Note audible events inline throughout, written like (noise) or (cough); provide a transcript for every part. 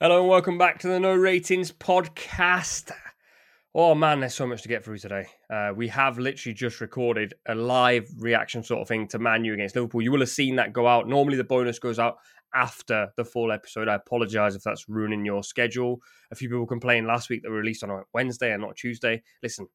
Hello and welcome back to the No Ratings podcast. Oh man, there's so much to get through today. Uh, we have literally just recorded a live reaction sort of thing to Man U against Liverpool. You will have seen that go out. Normally, the bonus goes out after the full episode. I apologize if that's ruining your schedule. A few people complained last week that we released on a Wednesday and not Tuesday. Listen,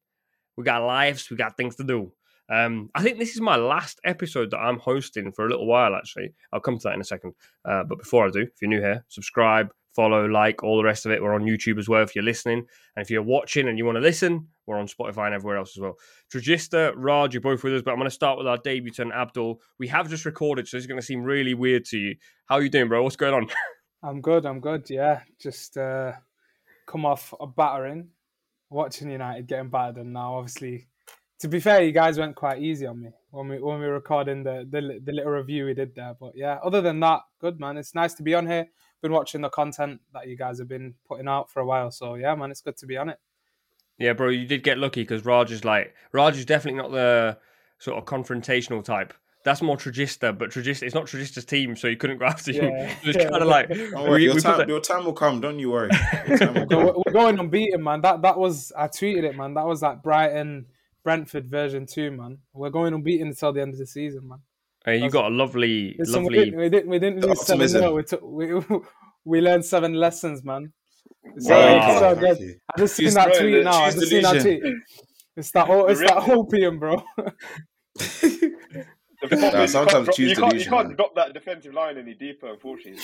we got lives, we got things to do. Um, I think this is my last episode that I'm hosting for a little while, actually. I'll come to that in a second. Uh, but before I do, if you're new here, subscribe, follow, like, all the rest of it. We're on YouTube as well if you're listening. And if you're watching and you want to listen, we're on Spotify and everywhere else as well. Trujista, Raj, you're both with us, but I'm going to start with our debutant, Abdul. We have just recorded, so is going to seem really weird to you. How are you doing, bro? What's going on? (laughs) I'm good. I'm good. Yeah, just uh, come off a battering, watching United getting battered, and now obviously, to be fair, you guys went quite easy on me when we when we were recording the, the the little review we did there. But yeah, other than that, good man. It's nice to be on here. Been watching the content that you guys have been putting out for a while, so yeah, man, it's good to be on it. Yeah, bro, you did get lucky because Raj is like Raj is definitely not the sort of confrontational type. That's more Trujista, but Trujista it's not Trujista's team, so he couldn't go after you. Yeah, (laughs) It's yeah. kind of like Don't we- your, we time, that- your time will come. Don't you worry. (laughs) Your time will So come. we're we're going unbeaten, man. That that was I tweeted it, man. That was like Brighton Brentford version two, man. We're going unbeaten until the end of the season, man. Uh, you got a lovely, lovely. didn't we didn't, we didn't lose seven optimism. nil. We took we (laughs) we learned seven lessons, man. It's Wow. so- it's so good. I just seen that tweet the- now. I choose just seen that tweet. It's that oh, it's The that real- opium, bro. (laughs) The problem you sometimes can't drop- choose you can't, you can't man. drop that defensive line any deeper, unfortunately.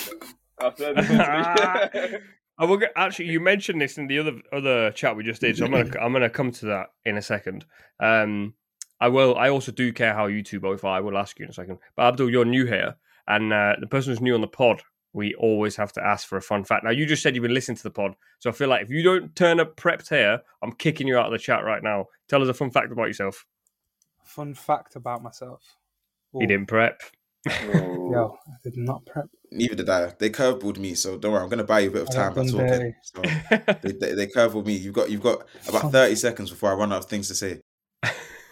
After (laughs) I will get, actually, you mentioned this in the other other chat we just did, so I'm gonna I'm gonna come to that in a second. Um, I will. I also do care how you two both are. I will ask you in a second. But Abdul, you're new here, and uh, the person who's new on the pod, we always have to ask for a fun fact. Now, you just said you've been listening to the pod, so I feel like if you don't turn up prepped here, I'm kicking you out of the chat right now. Tell us a fun fact about yourself. Fun fact about myself. You didn't prep. Yo, I did not prep. Neither did I. They curveballed me, so don't worry. I'm gonna buy you a bit of time by talking. So they, they, they curveballed me. You've got you've got about 30 seconds before I run out of things to say.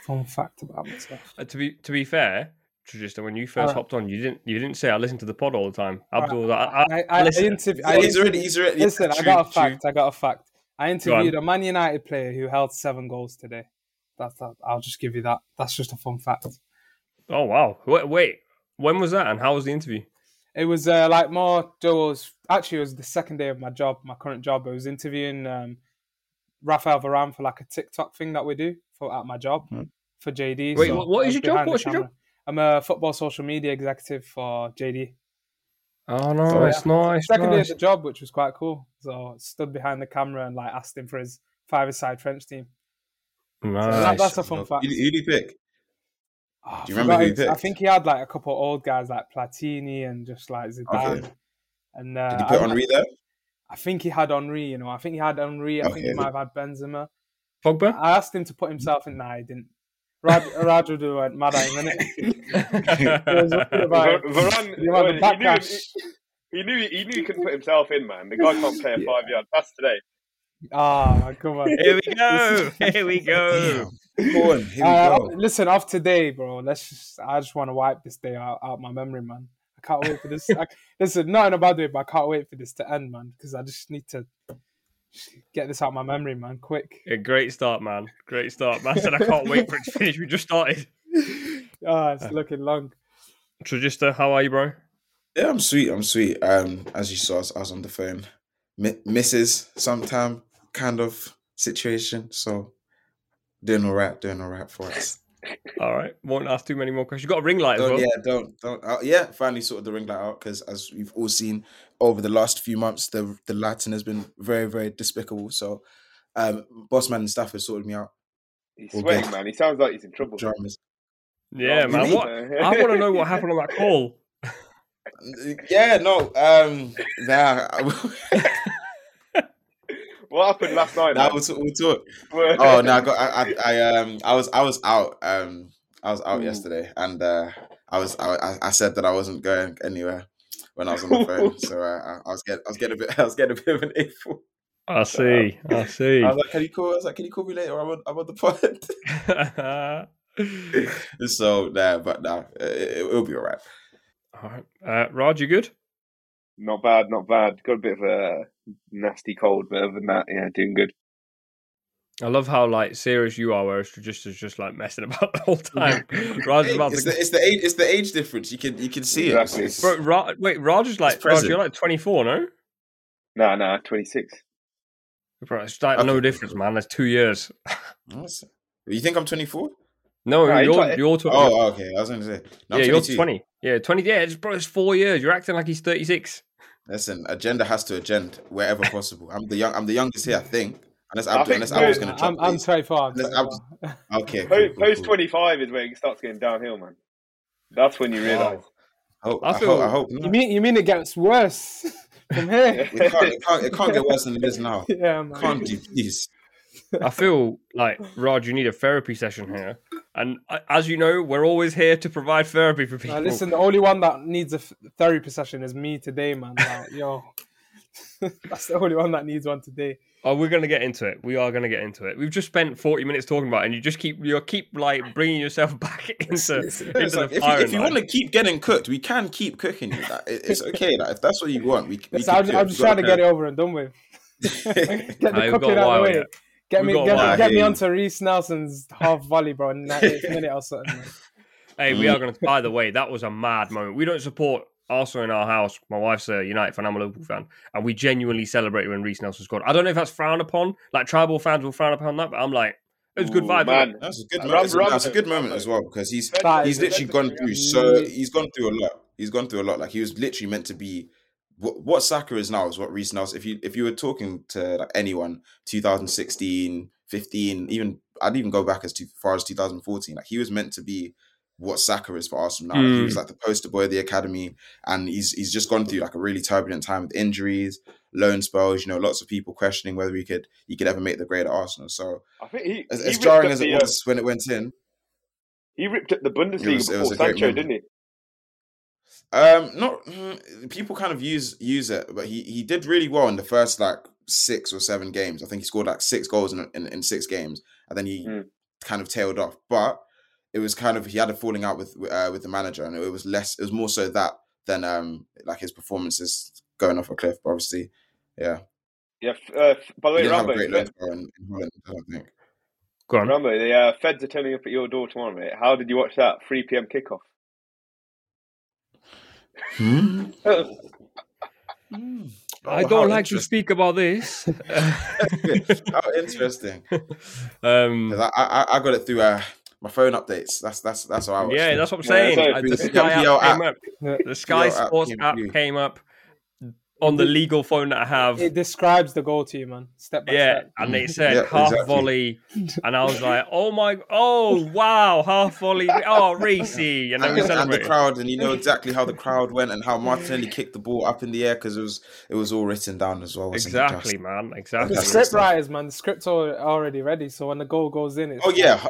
Fun fact about myself. Uh, to be to be fair, Trujista, when you first Alright. hopped on, you didn't you didn't say I listen to the pod all the time. Abdul, was like, I, I, I, I, I, listen. I he's already he's already Listen, I true, got a true. fact. I got a fact. I interviewed a Man United player who held seven goals today. That's that. I'll just give you that. That's just a fun fact. Oh wow! Wait, wait, when was that, and how was the interview? It was uh, like more. It was actually it was the second day of my job, my current job. I was interviewing um, Rafael Varane for like a TikTok thing that we do for at my job Hmm. For JD. Wait, So what- what I is was your job? What's your job? I'm a football social media executive for JD. Oh no, nice, nice, Second day of the job, which was quite cool. So I stood behind the camera and like asked him for his five-a-side French team. So that- nice. that's a fun fact. Who, who do you pick? Oh, Do I you remember who he his- I think he had like a couple of old guys like Platini and just like Zidane. Okay. And uh, Did you put I, Henri there? I think he had Henri. You know, I think he had Henri. I think he might have had Benzema. Pogba. I asked him to put himself in. Nah, he didn't. Raj, Raj went mad at him, innit? He was worried about Var- Varane, the amount of he, knew, he, he knew he couldn't put himself in, man. The guy can't play a five yard pass today. Ah, come on. Here we go. Here we go. Damn. Go on, here we Uh, go. listen, off today, bro. Let's just. I just want to wipe this day out, out my memory, man. I can't wait for this. I, listen, not in a bad way, but I can't wait for this to end, man. Because I just need to get this out of my memory, man. Quick. A great start, man. Great start. Man I said I can't wait for it to finish. We just started. (laughs) Ah, it's looking long. Trujista, how are you, bro? Yeah, I'm sweet. I'm sweet. Um, as you saw, I was- on the phone. Mi- misses sometime kind of situation. So doing all right. Doing all right for us. All right. Won't ask too many more questions. You got a ring light Don't, well. yeah, don't don't. Uh, yeah, finally sorted the ring light out because as we've all seen over the last few months, the the lighting has been very very despicable. So, um, boss man and staff has sorted me out. He's Well, sweating, good. man. He sounds like he's in trouble. Dramas. Yeah, Oh, man. What? I want to know what happened on that (laughs) call. Yeah, no. Um, nah. (laughs) What happened last night? nah man? we'll, talk, we'll talk. (laughs) Oh no, I got. I, I, I um, I was, I was out. Um, I was out Ooh. yesterday, and uh, I was, I, I- I said that I wasn't going anywhere when I was on the phone. (laughs) So uh, I, I was getting, I was getting a bit, (laughs) I was getting a bit of an earful. I see. I see. (laughs) I was like, "Can you call?" I was like, "Can you call me later? I'm on, I'm on the pod." so nah, but nah, it, it, will be alright. All right. Uh, Raj, you good? Not bad, not bad. Got a bit of a nasty cold, but other than that, yeah, doing good. I love how like serious you are, whereas Trujista's just like messing (laughs) about the whole time. Raj is about It's to the, it's the age it's the age difference. You can you can see Exactly. it. It's- Bro, Ra- wait, Raj is like, Raj, you're like 24, no? Nah, nah, 26. Bro, it's like no difference, man. That's two years. (laughs) What's- You think I'm 24? No, Nah, you're you're you're 20. Oh, okay. I was going to say. No, I'm yeah, you're 20. Yeah, 20. Yeah, it's, bro, it's four years. You're acting like he's 36. Listen, agenda has to agenda wherever possible. I'm the young. I'm the youngest here, I think. Unless I Abdul, think unless Abdul's so. going to drop. I'm, I'm these. 24. I'm Let's- 24. (laughs) Okay. cool, Post, cool, post cool. 25 is where it starts getting downhill, man. That's when you realise. I hope. I I, hope. I hope. You mean you mean it gets worse (laughs) from here? It can't, it, can't, it can't get worse than it is now. (laughs) yeah, man. Can't do, please. I feel like, Raj, you need a therapy session here. And as you know, we're always here to provide therapy for people. Now, listen, the only one that needs a therapy session is me today, man. Like, yo, that's the only one that needs one today. Oh, we're gonna get into it. We are gonna get into it. We've just spent forty minutes talking about, it, and you just keep you keep like bringing yourself (laughs) back into, It's into like, the if you, fire. if you want to keep getting cooked, we can keep cooking you. Like, it's okay. Like, if that's what you want, we, we can I'm, cook. I'm just trying to get it over and done with. cook. (laughs) Get the Nah, cooking out of the way. Get me, get, me, get me onto Reiss Nelson's half volley, bro, in 98th (laughs) minute or something. Hey, we are going to. By the way, that was a mad moment. We don't support Arsenal in our house. My wife's a United fan. I'm a Liverpool fan, and we genuinely celebrated when Reiss Nelson scored. I don't know if that's frowned upon. Like tribal fans will frown upon that, but I'm like, it was good vibe. man. That's a good Ram- moment. It's a, that's a good moment as well because he's That he's literally gone through so he's gone through a lot. He's gone through a lot. Like he was literally meant to be what, what Saka is now is what Reiss Nelson. If you if you were talking to like anyone, 2016, 15, even I'd even go back as too far as 2014. Like he was meant to be what Saka is for Arsenal now. Like, he Mm. was like the poster boy of the academy, and he's he's just gone through like a really turbulent time with injuries, loan spells. You know, lots of people questioning whether he could he could ever make the grade at Arsenal. So I think he, as, he as jarring as it the, uh, was when it went in, he ripped up the Bundesliga was- it was before a great Sancho, didn't he? Um, not mm, people kind of use use it, but he he did really well in the first like six or seven games. I think he scored like six goals in in, in six games, and then he Mm. kind of tailed off. But it was kind of he had a falling out with uh, with the manager, and it was less. It was more so that than um like his performances going off a cliff. But obviously, yeah, Yeah. f- Uh, by the way, didn't Rambo, Fed, in, in Holland. I don't think. Go on. Rambo, the uh, Feds are turning up at your door tomorrow, mate. How did you watch that 3 p.m. kickoff? (laughs) I Oh, don't like to speak about this. (laughs) (laughs) How interesting. um, 'Cause I, I I got it through uh, my phone updates. That's that's that's how I watched yeah, that's what I'm saying. so Uh, the the Sky PL app came app. up. The Sky PL app Sports came app through. came up on the legal phone that I have. It describes the goal to you, man, step by Yeah, step. and it said Yeah, half exactly. volley, and I was like, "Oh my, oh wow, half volley, oh Reiss," (laughs) and then we and, and the crowd, and you know exactly how the crowd went and how Martinelli kicked the ball up in the air because it was it was all written down as well. Exactly, Just- man, exactly. That's script writers, man, the script's already ready. So when the goal goes in, it's Oh yeah,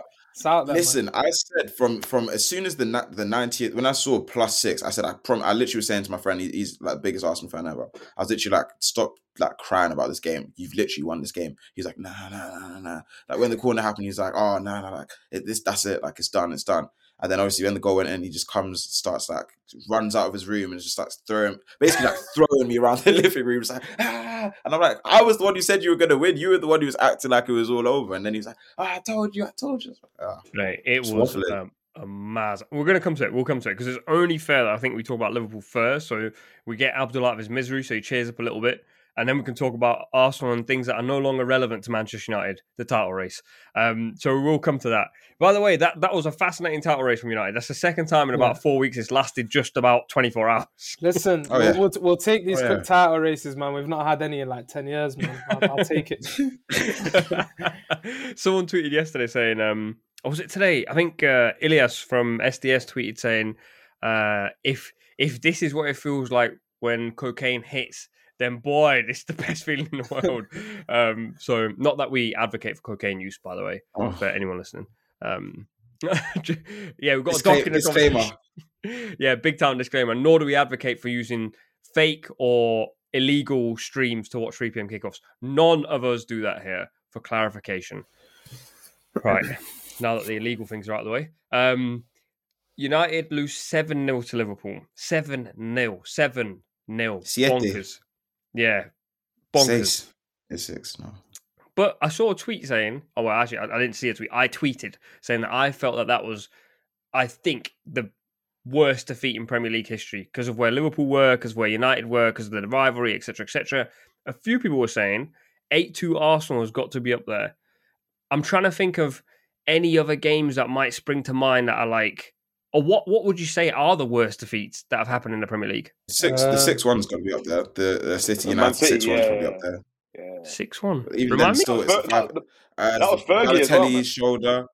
listen. I said from from as soon as the the ninetieth when I saw plus six, I said I prom. I literally was saying to my friend, he, he's like biggest Arsenal fan ever. I was literally like, stop like crying about this game. You've literally won this game. He's like, nah, nah, nah, nah, nah. Like when the corner happened, he's like, oh, nah, nah, like it, this, that's it. Like it's done, it's done. And then obviously when the goal went in, he just comes, starts like runs out of his room and just starts throwing, basically like (laughs) throwing me around (laughs) the living room. Like, ah. and I'm like, I was the one who said you were gonna win. You were the one who was acting like it was all over. And then he was like, oh, I told you, I told you. Ah. Right, it was waffling. um, a. We're going to come to it. We'll come to it because it's only fair that I think we talk about Liverpool first. So we get Abdul out of his misery, so he cheers up a little bit, and then we can talk about Arsenal and things that are no longer relevant to Manchester United, the title race. Um, so we will come to that. By the way, that that was a fascinating title race from United. That's the second time in about Yeah. four weeks. It's lasted just about twenty four hours. (laughs) Listen, Oh, we'll, yeah. we'll, we'll take these Oh, quick yeah. title races, man. We've not had any in like 10 years, man. I'll, I'll take it. (laughs) Someone tweeted yesterday saying, um, or was it today? I think uh, Ilias from SDS tweeted saying, uh, if if this is what it feels like when cocaine hits, then boy, this is the (laughs) best feeling in the world. um, so not that we advocate for cocaine use, by the way, Oh. for anyone listening. Um, (laughs) yeah, we've got a Disclaim- disclaimer. (laughs) yeah, big time disclaimer. Nor do we advocate for using fake or illegal streams to watch 3 p.m. kickoffs. None of us do that here, for clarification. Right. now that the illegal things are out of the way. Um, United lose 7 0 to Liverpool. 7 0. 7 nil. Siete. Bonkers. Yeah, bonkers. Six. It's six. No. But I saw a tweet saying, oh, well, actually, I, I didn't see a tweet. I tweeted saying that I felt that that was, I think, the worst defeat in Premier League history because of where Liverpool were, because where United were, because of the rivalry, etc., etc. A few people were saying 8 2 Arsenal has got to be up there. I'm trying to think of any other games that might spring to mind that are like, or what, what would you say are the worst defeats that have happened in the Premier League? Six. Uh, the six one's got to be up there. The, the City The United Man City, six one's probably yeah. up there. Yeah. 6 1. But even then, me? still, it's But five. that- Uh, that was Fergie as well, shoulder,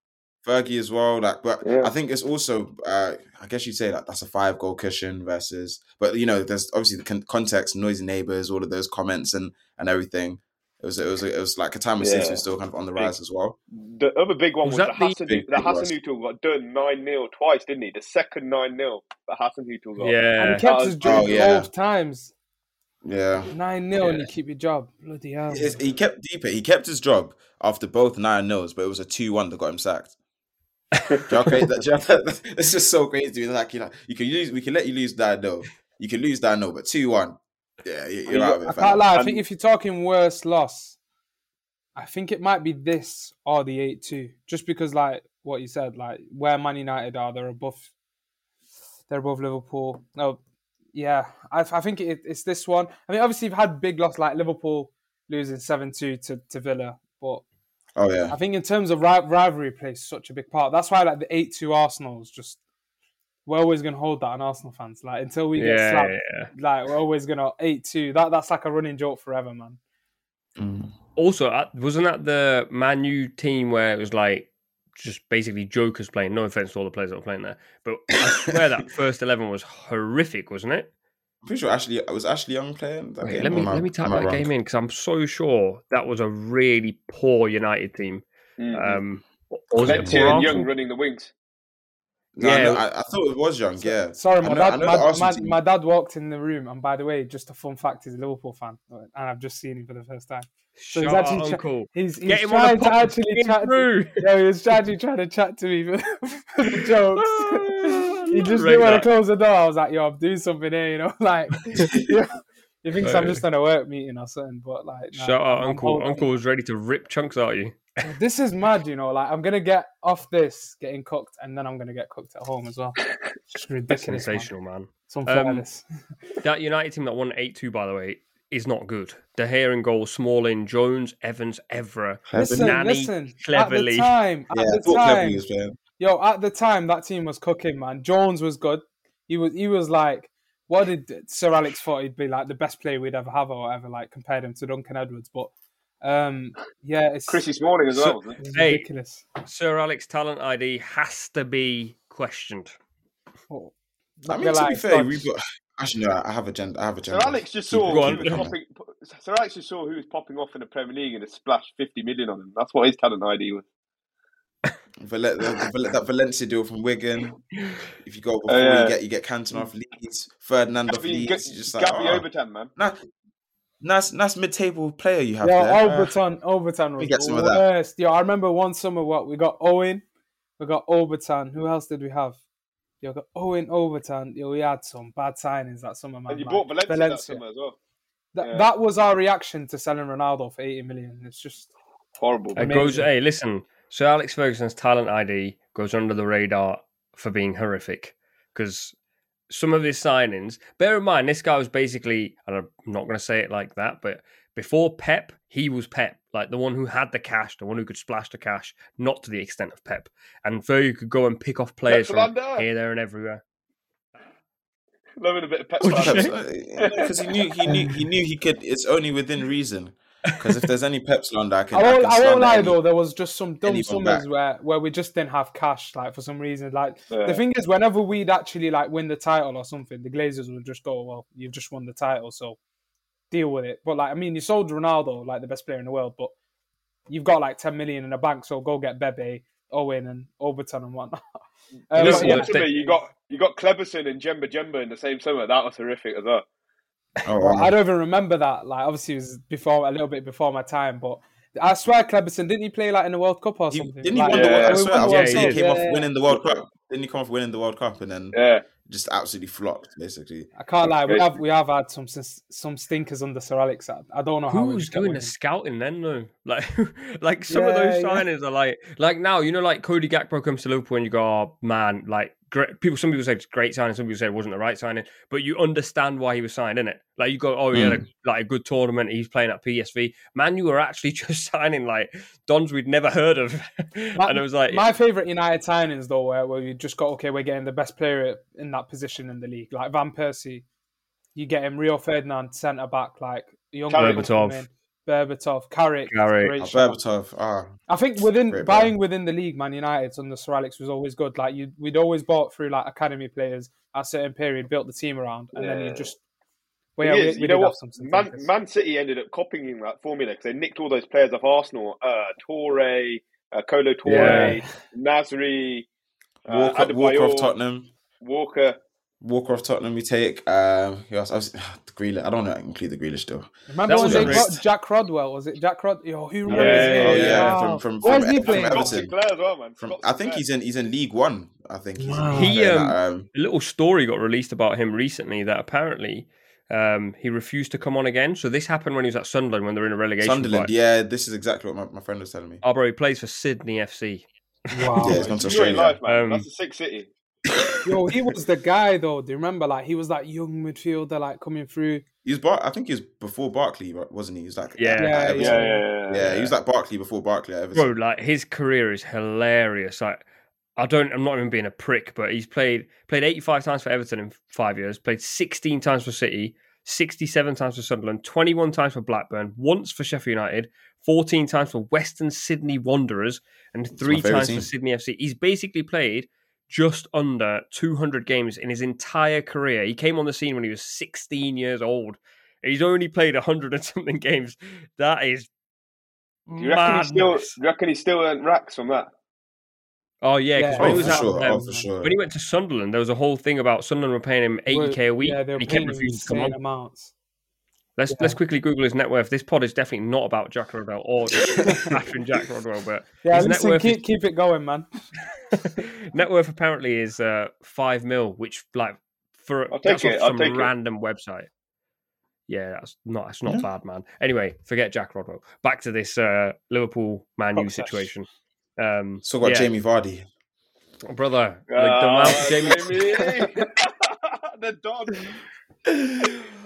Fergie as well. Like, but Yeah. I think it's also, uh, I guess you'd say that that's a five goal cushion versus. But you know, there's obviously the con- context, noisy neighbors, all of those comments and and everything. It was it was it was like a time when City was still kind of on the rise as well. The other big one Was was, that the the- Hassan. Big- The big was. Got done nine 0 twice, didn't he? The second nine 0 that Hassan got. And Yeah. he kept his job oh, yeah. both times. Yeah, Nine 0 and Yeah. you keep your job. Bloody hell. It's- he kept deeper. He kept his job after both nine nils, but it was a two one that got him sacked. Do you know how crazy that- do you (laughs) that- It's just so crazy. Like you know, you can lose. We can let you lose nine nil. You can lose nine nil, but two one. Yeah, you- you're of. I can't lie. I think if you're talking worst loss, I think it might be this or the eight two. Just because, like what you said, like where Man United are, they're above. They're above Liverpool. No, yeah, I, I think it, it's this one. I mean, obviously, you've had big loss like Liverpool losing seven two to to Villa, but Oh yeah. I think in terms of ri- rivalry, plays such a big part. That's why like the eight two Arsenal is just. We're always gonna hold that on Arsenal fans. Like until we get Yeah, slapped, yeah. like we're always gonna eight two. That that's like a running joke forever, man. Mm. Also, uh, wasn't that the Man U team where it was like just basically jokers playing? No offense to all the players that were playing there, but I (coughs) swear that first eleven was horrific, wasn't it? I'm pretty sure Ashley was Ashley Young playing. That Wait, game, let me am I- let me tap that wrong? game in because I'm so sure that was a really poor United team. Mhm. Um, or was it poor? Young running the wings. No, Yeah. no, I, I thought it was Young. Yeah. Sorry, my know- dad. I My, my, team. my dad walked in the room, and by the way, just a fun fact: he's a Liverpool fan, and I've just seen him for the first time. So Shut he's actually up, tra- Uncle. He's, he's Get him trying on to actually Get chat. To, yeah, he was actually trying to chat to me for, for the (laughs) jokes. Ah, he just didn't want to close the door. I was like, "Yo, I'm doing something here," you know, (laughs) like. yeah. He thinks I'm just on a work meeting or something, but like, nah, Shut up, I'm Uncle. Uncle was ready to rip chunks out of you. This is mad, you know. Like, I'm gonna get off this getting cooked, and then I'm gonna get cooked at home as well. (laughs) It's just ridiculous. man. Sensational, man. It's unfair, Um. (laughs) That United team that won 8 2, by the way, is not good. De Gea in goal, Smalling, Jones, Evans, Evra. Listen, Nani listen. Cleverley. At the time, at Yeah, I the time, Cleverley was yo, at the time, that team was cooking, man. Jones was good. He was, he was like, what did Sir Alex thought he'd be like the best player we'd ever have or whatever? Like compared him to Duncan Edwards, but um, yeah, it's, Chrissy Smalling as well. wasn't it? it's Hey. ridiculous. Sir Alex talent ID has to be questioned. Oh, I mean, gonna to be fair, Dodge. we've got. Actually, no, I have a gender. I have a Sir. Alex just saw it- Go who on. keep it was popping. Sir Alex just saw who was popping off in the Premier League and it splashed fifty million on him. That's what his talent ID was. Val- the- the- that Valencia deal from Wigan. If you go before, yeah. you get you get Canton off Leeds, Ferdinand off Gabby, Leeds. You're just like, Gabby oh, Obertan, man. nice, nice, nice mid-table player you have Yo, there. Uh, Obertan, Obertan was get the some of that. worst. Yo, I remember one summer what we got Owen, we got Obertan. Who else did we have? Yo, got Owen Obertan. Yo, we had some bad signings that summer, man. And you like bought Valencia, that summer as well. That, Yeah. that was our reaction to selling Ronaldo for 80 million. It's just Horrible. It man. Goes, hey, listen, Sir Alex Ferguson's talent ID goes under the radar for being horrific because some of his signings, bear in mind, this guy was basically, and I'm not going to say it like that, but before Pep, he was Pep, like the one who had the cash, the one who could splash the cash, not to the extent of Pep. And Fergie could go and pick off players from here, there, and everywhere. Loving a bit of pep. What'd you slander. (laughs) say? because uh, he knew he knew he knew he could. It's only within reason. Because if there's any peps slander, I can. I won't, can I won't lie any- though. There was just some dumb summers back. where, where we just didn't have cash, like for some reason. Like Yeah. the thing is, whenever we'd actually like win the title or something, the Glazers would just go, "Well, you've just won the title, so deal with it." But like, I mean, you sold Ronaldo, like the best player in the world, but you've got like ten million in the bank, so go get Bebe, Owen, and Obertan and whatnot. Uh, You, Listen, (laughs) know, yeah, one you got you got Kleberson and Djemba Djemba in the same summer. That was horrific as well. Oh, Well, wow. I don't even remember that. Like, obviously, it was before a little bit before my time, but I swear, Kleberson didn't he play like in the World Cup or He- something? didn't he Like, win the World? Yeah, I swear, I was yeah, gonna say World he came yeah, off yeah. winning the World Cup. Didn't he come off winning the World Cup and then? Yeah, just absolutely flopped, basically. I can't lie. We have we have had some some stinkers under Sir Alex. I I don't know how we Who's doing the scouting then though? (laughs) Like like some of Yeah, those yeah. signings are like like now, you know, like Cody Gakpo comes to Liverpool and you go, Oh man, like great people some people say it's great signing, some people say it wasn't the right signing, but you understand why he was signed, innit? Like you go, Oh, he had a hmm. like a good tournament, he's playing at PSV. Man, you were actually (laughs) just signing like dons we'd never heard of. (laughs) and it was like My favourite United signings though, where, where you just got okay, we're getting the best player in that position in the league, like Van Persie. You get him Rio Ferdinand centre back, like young Berbatov. People come in, Berbatov, Carrick, Carrick. great Oh. Berbatov, ah, I think within Great buying within the league, Man United under Sir Alex was always good. Like you, we'd always bought through like academy players at a certain period, built the team around, and then you just. Well, yeah, is, we, you we know what? have some. some Man. Man City ended up copying that formula because they nicked all those players off Arsenal. Uh, Toure, uh, Kolo Toure, Nasri, uh, Walker, Adebayor, Walker of Tottenham. Walker. Walker of Tottenham, we take. Um, who else? I was, (sighs) the Grealish. I don't know. Include the Grealish still. Remember when was they a got. Jack Rodwell? Was it Jack Rod? Yo, who remembers Yeah, him? oh yeah, yeah, Wow. from from Where's from, he from playing? Everton. Well, man. From, I think he's in he's in League One. I think he's Wow. He, um, at, um, a little story got released about him recently that apparently um, he refused to come on again. So this happened when he was at Sunderland when they were in a relegation Sunderland. fight. Yeah, this is exactly what my, my friend was telling me. Oh, bro, he plays for Sydney FC. Wow. Yeah, he's gone to Enjoy Australia. life, man. Um, That's a sick city. Yo, he was the guy though. Do you remember? Like he was that young midfielder, like coming through. He was Bar- I think he was before Barkley, wasn't he? He was like Yeah. at Yeah, Yeah, yeah, yeah. Yeah, he was like Barkley before Barkley at Bro, Everton. like his career is hilarious. Like I don't, I'm not even being a prick, but he's played played 85 times for Everton in five years. Played 16 times for City, 67 times for Sunderland, 21 times for Blackburn, once for Sheffield United, 14 times for Western Sydney Wanderers, and three times team. for Sydney FC. He's basically played just under 200 games in his entire career. He came on the scene when he was 16 years old. He's only played 100 and something games. That is. Do you reckon he still? Do you reckon he still earned racks from that? Oh yeah, because Yeah. when Oh, he was for out sure. um, Oh, sure. when he went to Sunderland, there was a whole thing about Sunderland were paying him eighty k a week. Yeah, they were he kept paying him refusing to come insane on. amounts. Let's yeah. let's quickly Google his net worth. This pod is definitely not about Jack Rodwell or (laughs) bashing Jack Rodwell, but Yeah, his net listen, keep is- keep it going, man. (laughs) net worth apparently is uh, five mil, which like for that's off it, some take it. random website. Yeah, that's not that's not Yeah. bad, man. Anyway, forget Jack Rodwell. Back to this uh, Liverpool Man U situation. Um, So got yeah, Jamie Vardy. brother. Like the amount (laughs) Jamie, Jamie. the dog. Man,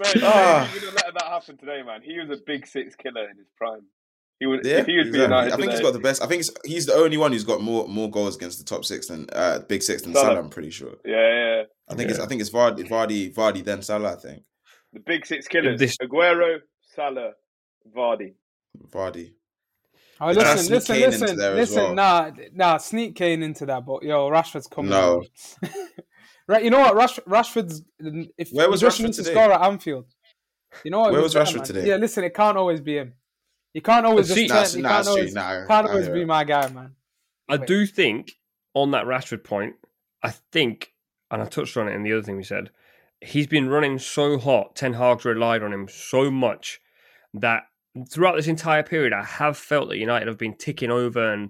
(laughs) Ah. you wouldn't let that happen today, man. He was a big six killer in his prime. He would. Yeah, he was exactly. being United I think he's got the best. I think it's, he's the only one who's got more more goals against the top six than uh, big six than Salah. Salah. I'm pretty sure. Yeah, yeah. I think it's I think it's Vardy, Vardy, Vardy, then Salah. I think The big six killers: This- Aguero, Salah, Vardy. Vardy. Oh, Try to listen, listen, Kane listen, listen. well. Nah, nah, sneak Kane into that, but yo, Rashford's coming. No. (laughs) right, you know what? Rash, Rashford's. If Where was he Rashford needs to today? score at Anfield. You know what? Where It was better, Rashford man. today? Yeah, listen, it can't always be him. You can't always See, just. Nah, turn- you nah, can't always. Nah, can't I always hear be it. my guy, man. I Wait. do think on that Rashford point, I think, and I touched on it in the other thing we said, he's been running so hot. Ten Hag's relied on him so much that throughout this entire period, I have felt that United have been ticking over and,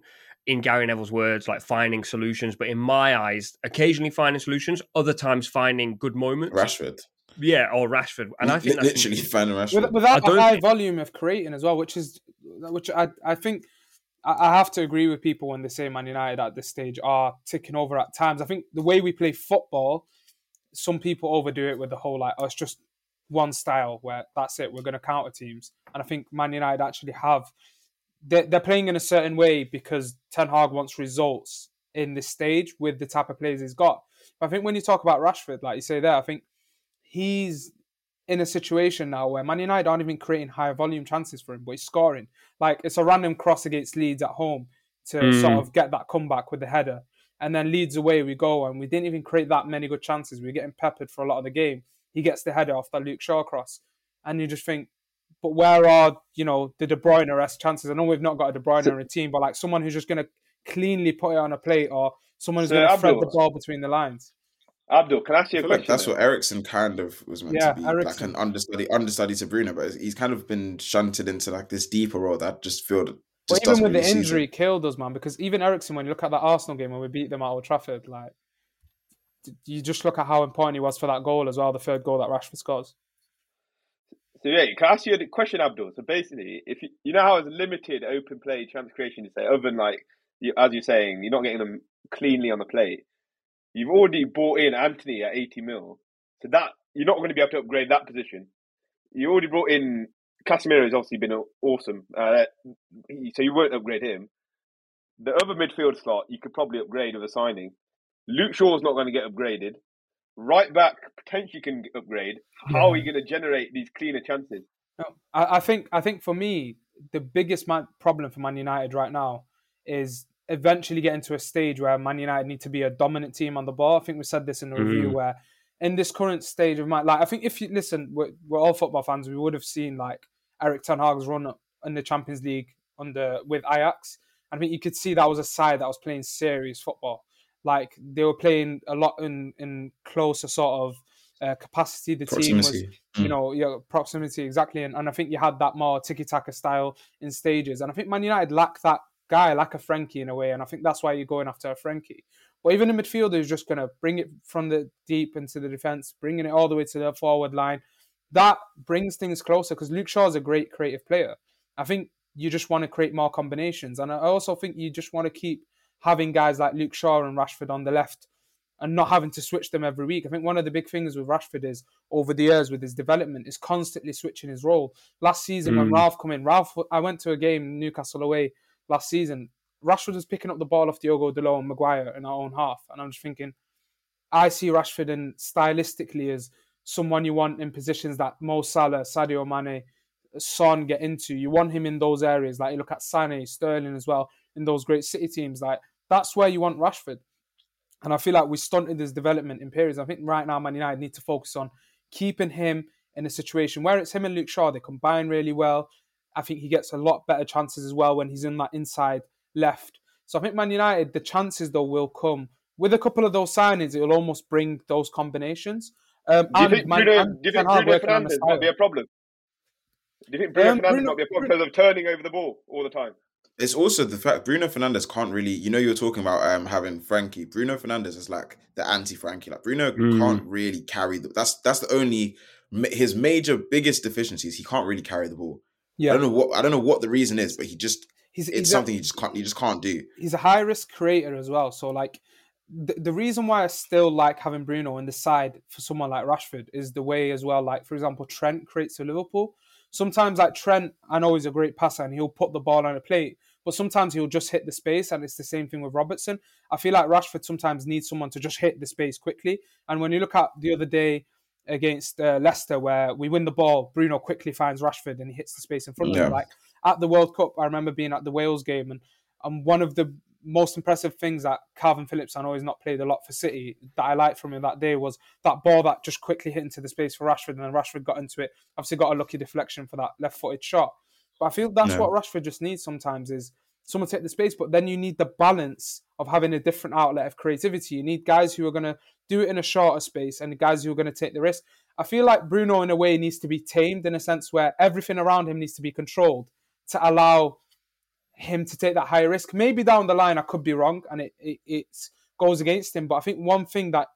in Gary Neville's words, like finding solutions. But in my eyes, occasionally finding solutions, other times finding good moments. Rashford. Yeah, or Rashford, and I think Li- that's literally finding Rashford. With, without I a high think- volume of creating as well, which is which I I think I, I have to agree with people when they say Man United at this stage are ticking over at times. I think the way we play football, some people overdo it with the whole like, oh, it's just one style where that's it. We're going to counter teams, and I think Man United actually have they're, they're playing in a certain way because Ten Hag wants results in this stage with the type of players he's got. But I think when you talk about Rashford, like you say there, I think he's in a situation now where Man United aren't even creating higher volume chances for him, but he's scoring. Like it's a random cross against Leeds at home to Mm. sort of get that comeback with the header. And then Leeds away we go, and we didn't even create that many good chances. We are getting peppered for a lot of the game. He gets the header off that Luke Shaw cross, and you just think, but where are you know the De Bruyne esque chances? I know we've not got a De Bruyne on a team, but like someone who's just going to cleanly put it on a plate, or someone who's So, going to thread the ball between the lines. Abdul, can I ask you I a feel like that's what Ericsson kind of was meant Yeah, to be, like an understudy, understudy to Bruno, but he's kind of been shunted into like this deeper role that just feel that But just even with the really suit injury, killed us, man. Because even Ericsson, when you look at that Arsenal game when we beat them at Old Trafford, like you just look at how important he was for that goal as well, the third goal that Rashford scores. So yeah, can I ask you a question, Abdul? So basically, if you, you know how it's limited open play chance creation to say, other than like you, as you're saying, you're not getting them cleanly on the plate. You've already bought in Antony at 80 mil, so that you're not going to be able to upgrade that position. You already brought in Casemiro has obviously been awesome, uh, so you won't upgrade him. The other midfield slot you could probably upgrade with a signing. Luke Shaw's not going to get upgraded. Right back potentially can upgrade. How yeah. are you going to generate these cleaner chances? No, I, I think I think for me the biggest man, problem for Man United right now is eventually getting to a stage where Man United need to be a dominant team on the ball. I think we said this in the mm. review where in this current stage of my like I think if you listen, we're, we're all football fans. We would have seen like Erik Ten Hag's run in the Champions League under with Ajax. I think you could see that was a side that was playing serious football. Like they were playing a lot in in closer sort of uh, capacity. The proximity. team was, you know, yeah, proximity exactly. And, and I think you had that more tiki taka style in stages. And I think Man United lack that guy, like a Frenkie in a way. And I think that's why you're going after a Frenkie. But even the midfielder is just going to bring it from the deep into the defense, bringing it all the way to the forward line. That brings things closer because Luke Shaw is a great creative player. I think you just want to create more combinations. And I also think you just want to keep having guys like Luke Shaw and Rashford on the left and not having to switch them every week. I think one of the big things with Rashford is over the years with his development is constantly switching his role. Last season mm. when Ralf come in, Ralf I went to a game Newcastle away last season. Rashford was picking up the ball off Diogo Dalot and Maguire in our own half. And I'm just thinking, I see Rashford in stylistically as someone you want in positions that Mo Salah, Sadio Mane, Son get into. You want him in those areas. Like you look at Sané, Sterling as well, in those great City teams. Like that's where you want Rashford. And I feel like we stunted his development in periods. I think right now Man United need to focus on keeping him in a situation where it's him and Luke Shaw. They combine really well. I think he gets a lot better chances as well when he's in that inside left. So I think Man United, the chances though will come with a couple of those signings. It will almost bring those combinations. Um, do you think Man, Bruno, do you think Bruno Fernandes might be a problem? Do you think Bruno um, Fernandes Bruno, might be a problem because of turning over the ball all the time? It's also the fact Bruno Fernandes can't really. You know, you were talking about um, having Frenkie. Bruno Fernandes is like the anti-Frenkie. Like Bruno mm. can't really carry the. That's that's the only his major biggest deficiencies. He can't really carry the ball. Yeah, I don't know what I don't know what the reason is, but he just he's it's he's something a, he just can't he just can't do. He's a high risk creator as well. So like the, the reason why I still like having Bruno in the side for someone like Rashford is the way as well. Like for example, Trent creates for Liverpool. Sometimes like Trent, I know he's a great passer and he'll put the ball on a plate, but sometimes he'll just hit the space, and it's the same thing with Robertson. I feel like Rashford sometimes needs someone to just hit the space quickly. And when you look at the other day against uh, Leicester, where we win the ball, Bruno quickly finds Rashford and he hits the space in front yeah. of him. Like at the World Cup, I remember being at the Wales game, and and one of the most impressive things that Kalvin Phillips, I know he's not played a lot for City, that I liked from him that day was that ball that just quickly hit into the space for Rashford, and then Rashford got into it. Obviously, got a lucky deflection for that left-footed shot. But I feel that's no. what Rashford just needs sometimes is someone take the space, but then you need the balance of having a different outlet of creativity. You need guys who are going to do it in a shorter space and guys who are going to take the risk. I feel like Bruno, in a way, needs to be tamed in a sense where everything around him needs to be controlled to allow him to take that higher risk. Maybe down the line, I could be wrong and it, it, it goes against him. But I think one thing that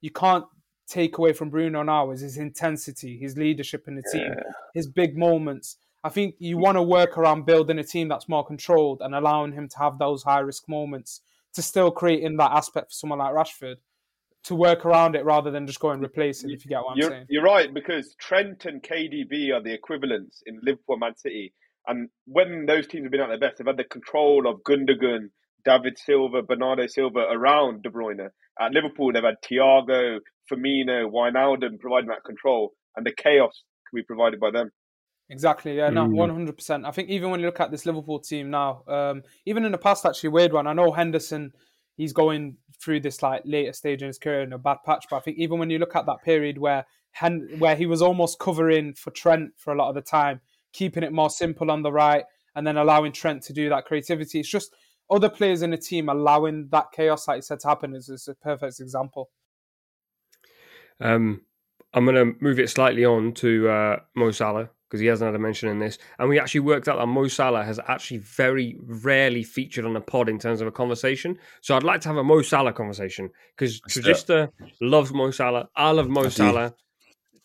you can't take away from Bruno now is his intensity, his leadership in the team, yeah. his big moments. I think you mm. want to work around building a team that's more controlled and allowing him to have those high risk moments to still create in that aspect for someone like Rashford to work around it rather than just go and replace it. If you get what I'm you're, saying, you're right because Trent and KDB are the equivalents in Liverpool, Man City, and when those teams have been at their best, they've had the control of Gundogan, David Silva, Bernardo Silva around De Bruyne. At Liverpool, they've had Thiago, Firmino, Wijnaldum providing that control, and the chaos can be provided by them. Exactly. Yeah. No. Mm. One hundred percent. I think even when you look at this Liverpool team now, um, even in the past, actually, weird one. I know Henderson. He's going through this like later stage in his career in a bad patch, but I think even when you look at that period where Hen- where he was almost covering for Trent for a lot of the time, keeping it more simple on the right, and then allowing Trent to do that creativity. It's just other players in the team allowing that chaos, like you said, to happen is, is a perfect example. Um, I'm going to move it slightly on to uh, Mo Salah because he hasn't had a mention in this. And we actually worked out that Mo Salah has actually very rarely featured on a pod in terms of a conversation. So I'd like to have a Mo Salah conversation because Trujista loves Mo Salah. I love Mo Salah.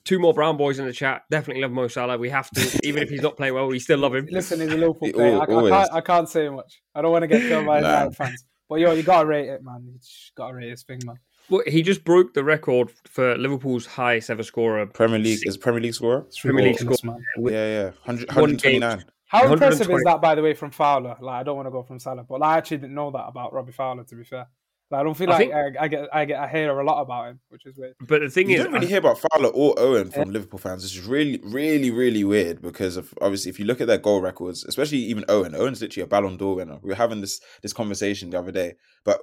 Two more brown boys in the chat. Definitely love Mo Salah. We have to, (laughs) even if he's not playing well, we still love him. Listen, he's a Liverpool player. I, I, can't, I can't say much. I don't want to get killed by nah. fans. But yo, you gotta rate it, man. You gotta rate this thing, man. Well, he just broke the record for Liverpool's highest ever scorer. Premier League is Premier League scorer. Premier League scorer. Yeah, yeah, 100, 129. How impressive is that, by the way, from Fowler? Like, I don't want to go from Salah, but like, I actually didn't know that about Robbie Fowler. To be fair, like, I don't feel I like think... I, I, get I get I hear a lot about him, which is weird. But the thing is you is, don't really I... hear about Fowler or Owen from yeah. Liverpool fans. It's really, really, really weird because of obviously if you look at their goal records, especially even Owen. Owen's literally a Ballon d'Or winner. We were having this this conversation the other day, but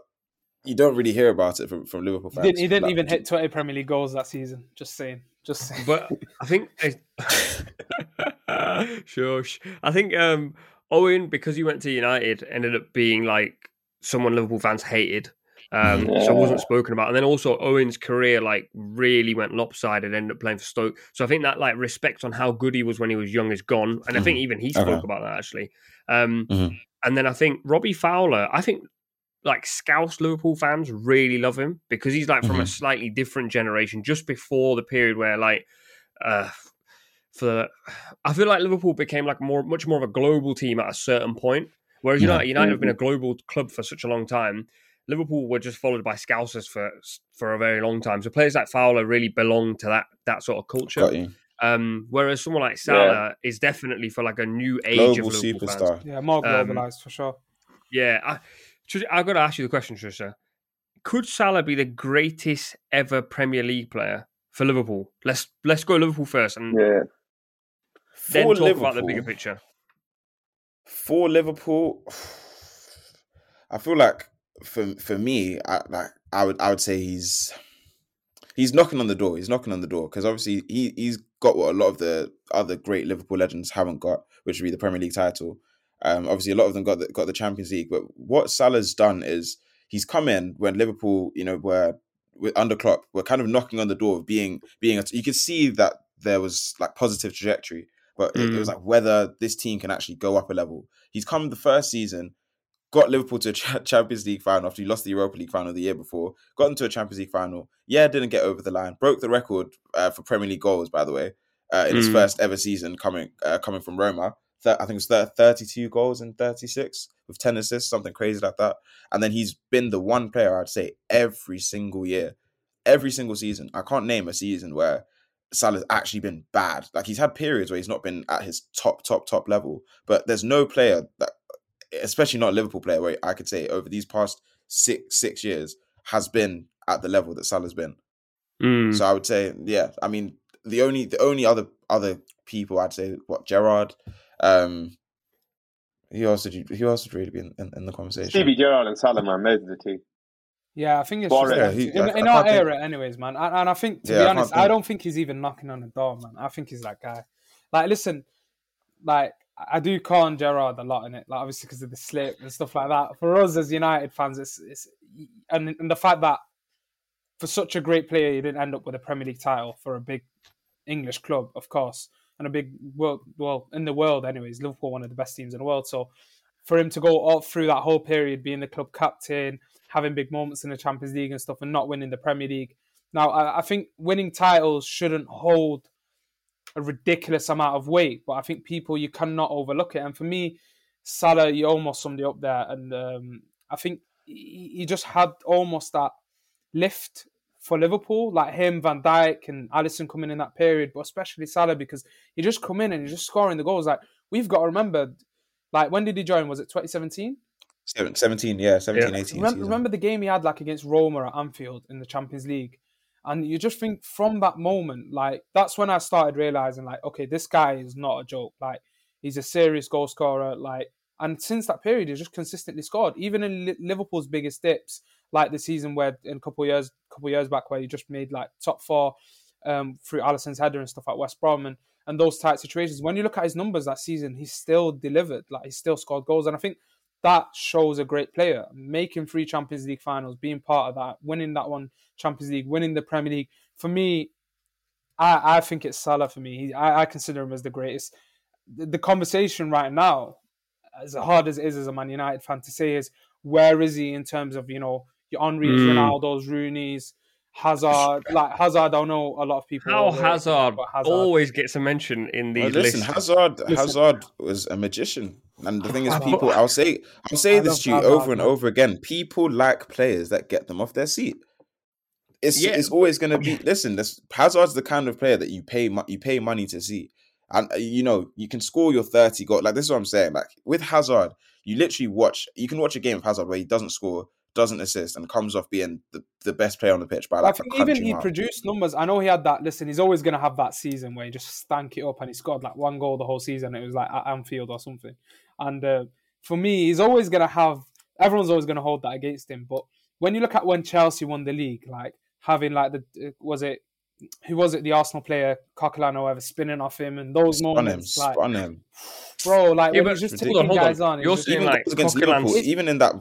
you don't really hear about it from, from Liverpool fans. He didn't, he didn't like, even hit 20 Premier League goals that season. Just saying. Just saying. But I think. (laughs) (laughs) Shush. I think um, Owen, because he went to United, ended up being like someone Liverpool fans hated. Um, yeah. So wasn't spoken about. And then also Owen's career like really went lopsided, ended up playing for Stoke. So I think that like respect on how good he was when he was young is gone. And mm-hmm. I think mm-hmm. even he spoke okay. about that actually. Um, mm-hmm. And then I think Robbie Fowler, I think like Scouse Liverpool fans really love him because he's like from mm-hmm. a slightly different generation, just before the period where like uh for I feel like Liverpool became like more much more of a global team at a certain point. Whereas United, United mm-hmm. have been a global club for such a long time. Liverpool were just followed by Scousers for for a very long time. So players like Fowler really belong to that that sort of culture. Um, whereas someone like Salah yeah. is definitely for like a new age global of Liverpool superstar. Fans. Yeah, more globalized um, for sure. Yeah, I, I've got to ask you the question, Trisha. Could Salah be the greatest ever Premier League player for Liverpool? Let's let's go Liverpool first, and yeah. then for talk Liverpool, about the bigger picture. For Liverpool, (sighs) I feel like for for me, I, like I would I would say he's he's knocking on the door. He's knocking on the door because obviously he he's got what a lot of the other great Liverpool legends haven't got, which would be the Premier League title. Um, obviously, a lot of them got the, got the Champions League, but what Salah's done is he's come in when Liverpool, you know, were with under Klopp, were kind of knocking on the door of being being. A, you could see that there was like positive trajectory, but mm. it, it, was mm. like whether this team can actually go up a level. He's come the first season, got Liverpool to a Champions League final after he lost the Europa League final the year before, got into a Champions League final. Yeah, didn't get over the line, broke the record uh, for Premier League goals, by the way, uh, in mm. his first ever season coming uh, coming from Roma. I think it was 32 goals in 36 with 10 assists, something crazy like that. And then he's been the one player I'd say every single year, every single season. I can't name a season where Salah's actually been bad. Like he's had periods where he's not been at his top, top, top level. But there's no player that, especially not a Liverpool player, where I could say over these past six six years has been at the level that Salah's been. Mm. So I would say, yeah. I mean, the only the only other other people I'd say what Gerrard, um, who else did you? Who else would really be in, in, in the conversation? Stevie Gerrard and Salomon, those are the two. Yeah, I think it's just, yeah, he, in, in our era, think... anyways, man. And, and, I think, to yeah, be honest, I, I don't think he's even knocking on the door, man. I think he's that guy. Like, listen, like I do call on Gerrard a lot in it, like obviously because of the slip and stuff like that. For us as United fans, it's it's and, and the fact that for such a great player, he didn't end up with a Premier League title for a big English club, of course and a big world, well, in the world, anyways. Liverpool, one of the best teams in the world. So for him to go all through that whole period, being the club captain, having big moments in the Champions League and stuff, and not winning the Premier League. Now, I, I think winning titles shouldn't hold a ridiculous amount of weight, but I think people you cannot overlook it. And for me, Salah, you almost summed it up there, and um, I think he, he just had almost that lift for Liverpool, like him, Van Dijk, and Alisson coming in that period, but especially Salah because he just come in and he's just scoring the goals. Like we've got to remember, like when did he join? Was it 2017? 17, yeah, 17, yeah. 18. Remember, remember, the game he had like against Roma at Anfield in the Champions League, and you just think from that moment, like that's when I started realizing, like, okay, this guy is not a joke. Like he's a serious goal scorer. Like, and since that period, he's just consistently scored, even in Liverpool's biggest dips like the season where in a couple years, couple years back, where he just made like top four um, through Alisson's header and stuff at West Brom and, and those tight situations. When you look at his numbers that season, he still delivered. Like he still scored goals, and I think that shows a great player. Making three Champions League finals, being part of that, winning that one Champions League, winning the Premier League. For me, I, I think it's Salah for me. He, I, I consider him as the greatest. The, the conversation right now, as hard as it is as a Man United fan to say, is where is he in terms of you know your Henry's, Mm. Ronaldo's, Rooney's, Hazard. Like Hazard, I know a lot of people. How are rating him, Hazard, but Hazard always gets a mention in Well, these listen, lists. Hazard, Listen. Hazard was a magician, and the thing is, people. I'll say, I'll say I this to you Hazard, over and over again. People like players that get them off their seat. It's Yeah. it's always going to be. (laughs) Listen, this Hazard's the kind of player that you pay you pay money to see, and uh, you know you can score your thirty goal. Like this is what I'm saying. Like with Hazard, you literally watch. You can watch a game of Hazard where he doesn't score, doesn't assist, and comes off being the, the best player on the pitch by I like a think even he mile. produced numbers. I know he had that. Listen, he's always going to have that season where he just stank it up and he scored like one goal the whole season. It was like at Anfield or something. And uh, for me, he's always going to have. Everyone's always going to hold that against him. But when you look at when Chelsea won the league, like having like the uh, was it who was it the Arsenal player Coquelin or whatever spinning off him and those Spun him, moments, like spun him. bro, like Yeah, when he's just hold on, taking hold on. guys on. You're just- even like, goals against Liverpool, even in that,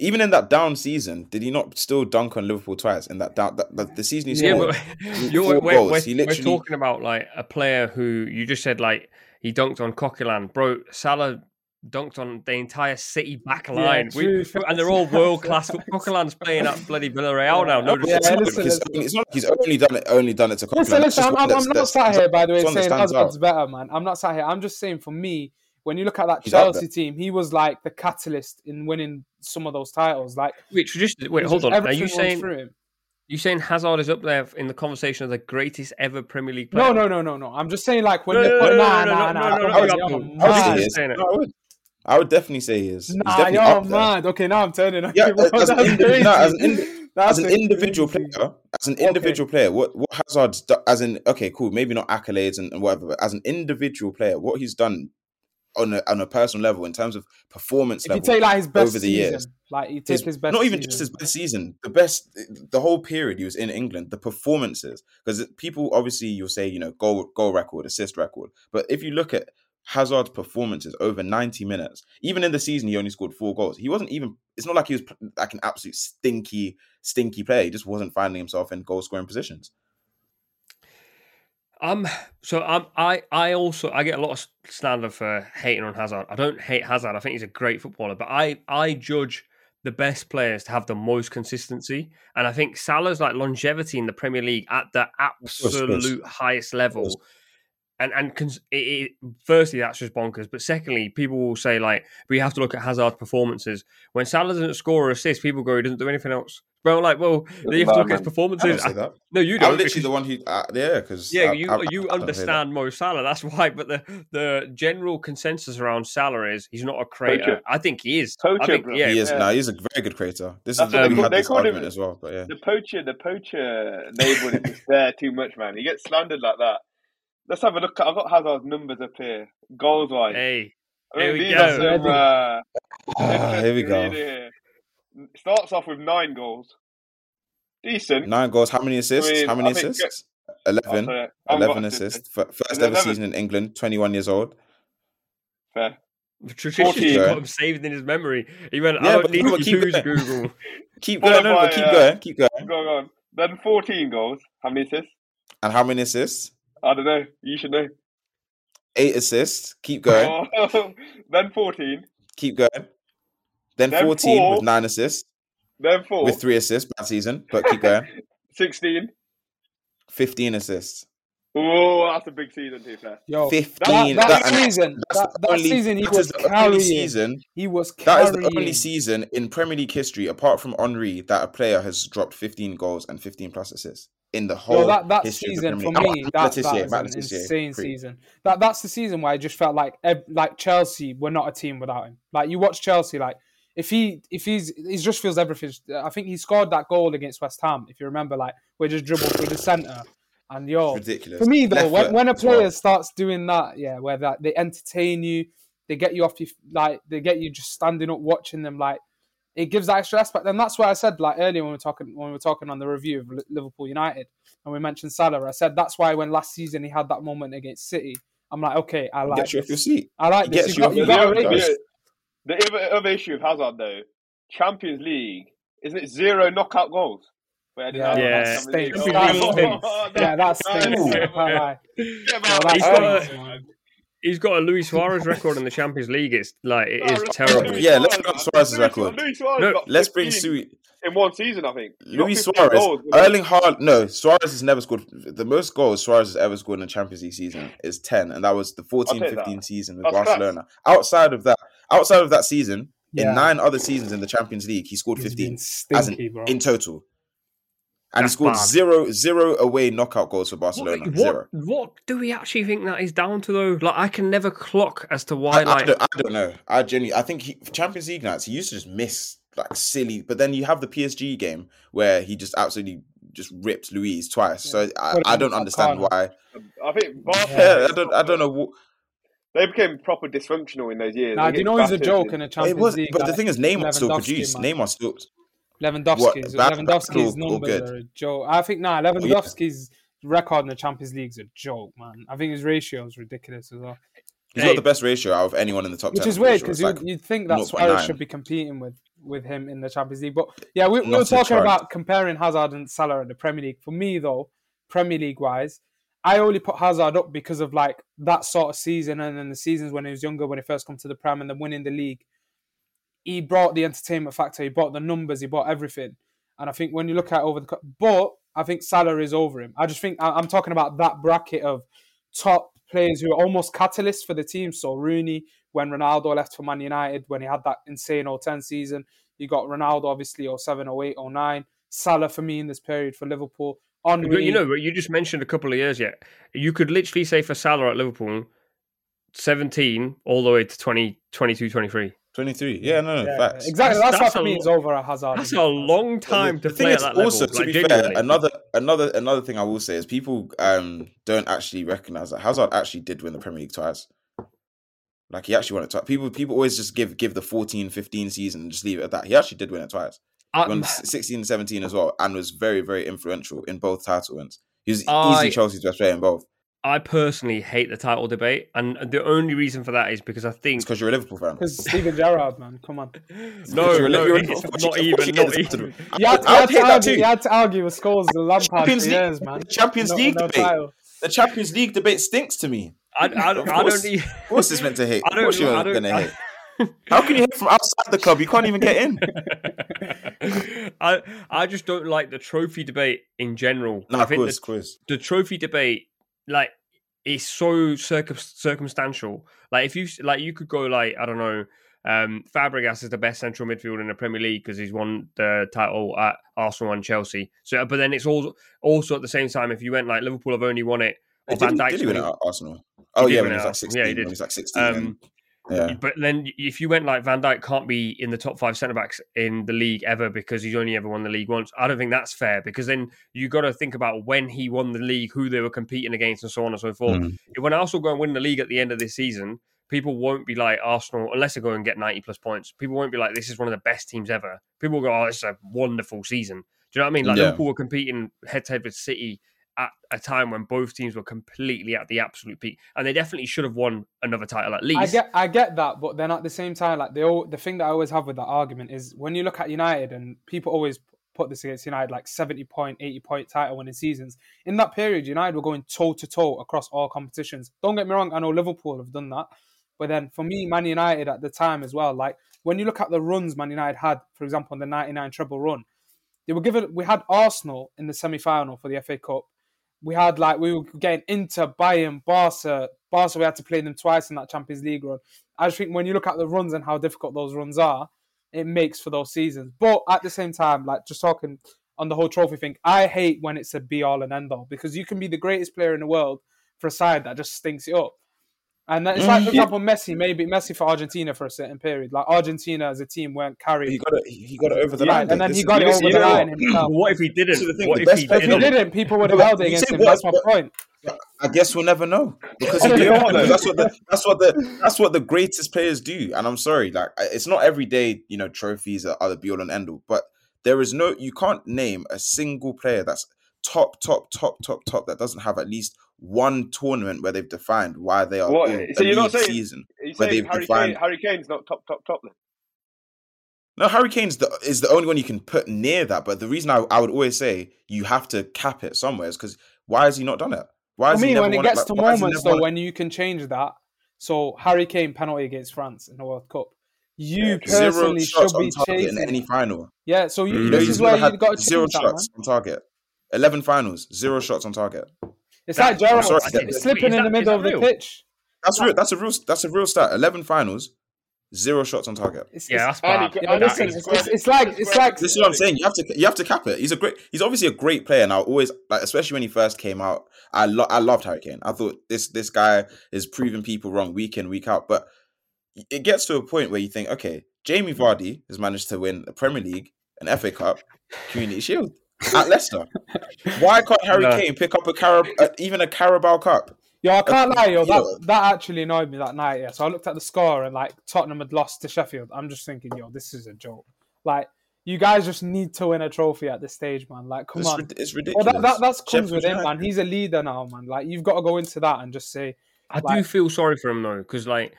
even in that down season, did he not still dunk on Liverpool twice? In that down, that, that- the season he Yeah, scored, but (laughs) you're, four we're, goals. we're, He we're talking about like a player who you just said like he dunked on Coquelin, bro. Salah dunked on the entire City back Yeah, line, We- and they're all world class. Coquelin's playing at bloody Villarreal now. No, Yeah, it's, not listen, like he's listen. only, it's not like he's only done it. Only done it to Listen, Coquelin. It's listen, I'm, I'm, not sat here, by the way, it's saying Hazard's better, man. I'm not sat here. I'm just saying, for me, when you look at that He's up Chelsea team, he was like the catalyst in winning some of those titles. Like, wait, tradition- wait hold on. Are you saying through you saying Hazard is up there in the conversation of the greatest ever Premier League player? No, no, no, no, no. I'm just saying, like, when No, you no, put no, nah, no, nah, no, nah, nah, no, nah, no, you're no, mad. no, I would no, say Mad. he is. saying it. I would. Definitely say he is. He's Nah, definitely you're mad. Okay, now I'm turning on Yeah, you, bro. as an That's indi- crazy. no, as an as an individual crazy. player, as an individual player, what what Hazard's do- as in okay, cool, maybe not accolades and, and whatever, but as an individual player, what he's done on a on a personal level in terms of performance If you level, take like his best over the season, years. like you take his- his best, not even season. just his best season, the best, the whole period he was in England, the performances. Because people obviously you'll say you know goal goal record, assist record, but if you look at Hazard's performances over ninety minutes, even in the season he only scored four goals. He wasn't even. It's not like he was like an absolute stinky, stinky player. He just wasn't finding himself in goal scoring positions. Um, so I'm, I, I also I get a lot of slander for hating on Hazard. I don't hate Hazard. I think he's a great footballer, but I, I judge the best players to have the most consistency, and I think Salah's like longevity in the Premier League at the course, of course. absolute highest level. Course. And and cons- it, it, firstly, that's just bonkers. But secondly, people will say like we have to look at Hazard's performances. When Salah doesn't score or assist, people go he doesn't do anything else. But I'm like, well, you have to look at his bad, man. I don't performances. say that. No, you I'm don't. literally because- the one who, uh, yeah, because yeah, you you understand Mo Salah. That's why. But the the general consensus around Salah is he's not a creator. Poacher. I think he is. Poacher, I think, yeah, he is. yeah. No, he's a very good creator. This That's is what we had this they call him- argument as well, but yeah. The poacher, the poacher label is just there too much, man. He gets slandered like that. Let's have a look. I've got Hazard's numbers up here, goals wise. Hey, I mean, here we go. some, uh, Ah, here we interesting go. reading here. Starts off with nine goals. Decent. Nine goals. How many assists? mean, How many I assists? Oh, Eleven. sorry, I Eleven assists. assists. First ever 11? season in England. Twenty-one years old. Fair. Tradition's 14. got him saved in his memory. He went, Yeah, I don't but need to keep use going. Google. (laughs) Keep going. No, no, by, but keep uh, going. Keep going. Go on. Then 14 goals. How many assists? And how many assists? I don't know. You should know. Eight assists. Keep going. Oh, (laughs) then 14. Keep going. Then Then fourteen four. with nine assists, Then 4. with three assists. Bad season, but keep going. (laughs) 16. Fifteen assists. Oh, that's a big season, too, fair. Yo, Fifteen. that, that and season, that's that, the that only- season he was the carrying. season He was That carrying. is the only season in Premier League history, apart from Henry, that a player has dropped 15 goals and 15 plus assists in the whole Yo, that that season for me, that, that was an insane season. That that's the season where I just felt like like Chelsea were not a team without him. Like you watch Chelsea, like if he if he's he just feels everything. I think he scored that goal against West Ham, if you remember, like we just dribbled through the centre, and yo, Ridiculous. for me though, Left when, when a as well. player starts doing that, yeah, where that they entertain you, they get you off your like they get you just standing up watching them, like it gives that extra aspect, and that's why I said like earlier when we were talking when we were talking on the review of Liverpool United, and we mentioned Salah, I said that's why when last season he had that moment against City, I'm like, okay, I like Get you off your this. seat. I like He this. gets You you got, you got to feet, rate guys. The other, other issue of Hazard, though, Champions League, isn't it zero knockout goals? Yeah, Yeah. that stinks. Champions That Oh, Yeah, that stinks. Ooh. Can't lie. Yeah, No, man. that got stinks, a- man. He's got a Luis Suarez record in the Champions League. It's like it is Oh, terrible. Luis Yeah, let's Suarez, go. Suarez's record. Luis Suarez No, Let's bring Sui. in one season, I think. Luis Suarez, goals, Erling Haaland. No, Suarez has never scored. The most goals Suarez has ever scored in a Champions League season is ten, and that was the 14-15 season with That's class. Barcelona. Outside of that, outside of that season, Yeah. in nine other seasons in the Champions League, he scored He's fifteen been as in, in total, and That's he scored bad. zero zero away knockout goals for Barcelona. what, Zero. what do we actually think that is down to though? Like I can never clock as to why. I like don't, I don't know. I genuinely, I think he, Champions League nights he used to just miss like silly, but then you have the PSG game where he just absolutely just ripped Louise twice. So I, I don't understand corner. why. I think Barca, Yeah, I don't, I (laughs) don't know. What, They became proper dysfunctional in those years. Nah, They do you know he's a joke in a it Champions was, League? but the thing is, Neymar still produced. man. Neymar still. Lewandowski's What, Lewandowski's or numbers good? are a joke. I think nah, Lewandowski's record in the Champions League is a joke, man. I think his ratio is ridiculous as well. He's Hey. got the best ratio out of anyone in the top Which ten. is weird because It's you'd, like- you'd think that 0.9. Suarez should be competing with with him in the Champions League. But yeah, we, we were talking about comparing Hazard and Salah in the Premier League. For me though, Premier League wise, I only put Hazard up because of like that sort of season and then the seasons when he was younger, when he first come to the Prem and then winning the league. He brought the entertainment factor, he brought the numbers, he brought everything. And I think when you look at over the but I think Salah is over him. I just think I'm talking about that bracket of top players who are almost catalysts for the team. So Rooney, when Ronaldo left for Man United, when he had that insane 0-10 season, you got Ronaldo obviously 07, 08, 09. Salah for me in this period for Liverpool. But you know, you just mentioned a couple of years yet. You could literally say for Salah at Liverpool, 17 all the way to 20, 22, 23. 23. Yeah, no, no, yeah, facts. exactly. That's- That's, that's why for a me lo- it's over at Hazard. That's a long time the to thing play is at that also level. to like, be fair, another another another thing I will say is people um don't actually recognize that Hazard actually did win the Premier League twice. Like he actually won it twice. People people always just give give the 14, 15 season and just leave it at that. He actually did win it twice. He won 16, 17 as well and was very very influential in both title wins. He was I- easily Chelsea's best player in both. I personally hate the title debate, and the only reason for that is because I think It's because you're a Liverpool fan. Because Steven Gerrard, man, come on. no, You're no, Liverpool- it's of not you- of course even, you not even. You had, I- I would you had, hate to, that argue, too. you had to argue with Scholes and Lampard Champions League- years, man. Champions No- League no debate. title. The Champions League debate stinks to me. I, I, Of I, I course. don't. e- Of course, it's meant to hate. (laughs) I Of course, don't. you're I don't. gonna hate. How can you hate from outside the club? You can't even get in. (laughs) I I just don't like the trophy debate in general. No, I of think course, the, of course. the trophy debate, like, it's so circum- circumstantial. Like, if you like, you could go like I don't know. Um, Fabregas is the best central midfielder in the Premier League because he's won the title at Arsenal and Chelsea. So, but then it's also also at the same time, if you went like Liverpool have only won it, or Did, Van he- Dijk's did he win at Arsenal? Oh yeah, when he was like Arsenal. Yeah, sixteen. he when he was like sixteen. Um, yeah. But then if you went like Van Dijk can't be in the top five centre backs in the league ever because he's only ever won the league once. I don't think that's fair because then you got to think about when he won the league, who they were competing against, and so on and so forth. Mm. When Arsenal go and win the league at the end of this season, people won't be like Arsenal unless they go and get ninety plus points. People won't be like this is one of the best teams ever. People will go, oh, it's a wonderful season. Do you know what I mean? Like Yeah. Liverpool were competing head to head with City at a time when both teams were completely at the absolute peak, and they definitely should have won another title at least. I get I get that, but then at the same time, like the all, the thing that I always have with that argument is when you look at United and people always put this against United like 70 point, 80 point title winning seasons. In that period, United were going toe to toe across all competitions. Don't get me wrong, I know Liverpool have done that. But then for me, Man United at the time as well, like when you look at the runs Man United had, for example, in the 99 treble run, they were given we had Arsenal in the semi final for the FA Cup. We had like we were getting Inter, Bayern, Barca. Barca, we had to play them twice in that Champions League run. I just think when you look at the runs and how difficult those runs are, it makes for those seasons. But at the same time, like just talking on the whole trophy thing, I hate when it's a be all and end all because you can be the greatest player in the world for a side that just stinks it up. And it's like, for Mm, example, Messi, maybe Messi for Argentina for a certain period. Like Argentina as a team weren't carried. He got it. He got it over the Yeah, line. and then This he got it over the line what? himself. (laughs) What if he didn't? This is the thing, what the if he If he didn't? didn't, people would have But held it against him. what- That's my but- point. I guess we'll never know because he You (laughs) know that's what the that's what the that's what the greatest players do. And I'm sorry, like it's not every day. You know, trophies are, are the be all and end all, but there is no. You can't name a single player that's top, top, top, top, top that doesn't have at least one tournament where they've defined why they are. What? in So you're not league saying- season. Are you Where they've Harry, defined- Kane, Harry Kane's not top, top, top then? No, Harry Kane's the is the only one you can put near that. But the reason I, I would always say you have to cap it somewhere is because why has he not done it? Why I has he mean, never when it won gets like, to why moments never though, when you can change that. So Harry Kane penalty against France in the World Cup. You Yeah, personally shots should be on target in chasing. any final? yeah, so you, Mm. You know, this he's is where you had got to change zero that, man. shots on target. Eleven finals, zero shots on target. It's That- like Gerrard sorry, I think- slipping is in the middle of that the pitch. That's real. That's a real. That's a real stat. Eleven finals, zero shots on target. It's, Yeah, it's, that's bad. could- yeah, listen, it's, it's, it's like it's like This is what I'm saying. You have to you have to cap it. He's a great. He's obviously a great player, and I always like, especially when he first came out. I lo- I loved Harry Kane. I thought this this guy is proving people wrong week in week out. But it gets to a point where you think, okay, Jamie Vardy has managed to win the Premier League, an FA Cup, Community Shield at Leicester. Why can't Harry No. Kane pick up a Carab- uh, even a Carabao Cup? Yo, I can't lie, yo. That that actually annoyed me that night. Yeah, so I looked at the score and like Tottenham had lost to Sheffield. I'm just thinking, yo, this is a joke. Like you guys just need to win a trophy at this stage, man. Like, come It's, on. rid- it's Well, ridiculous. that, that that's comes Sheffield with him, man. He's a leader now, man. Like you've got to go into that and just say, I do feel sorry for him though, because like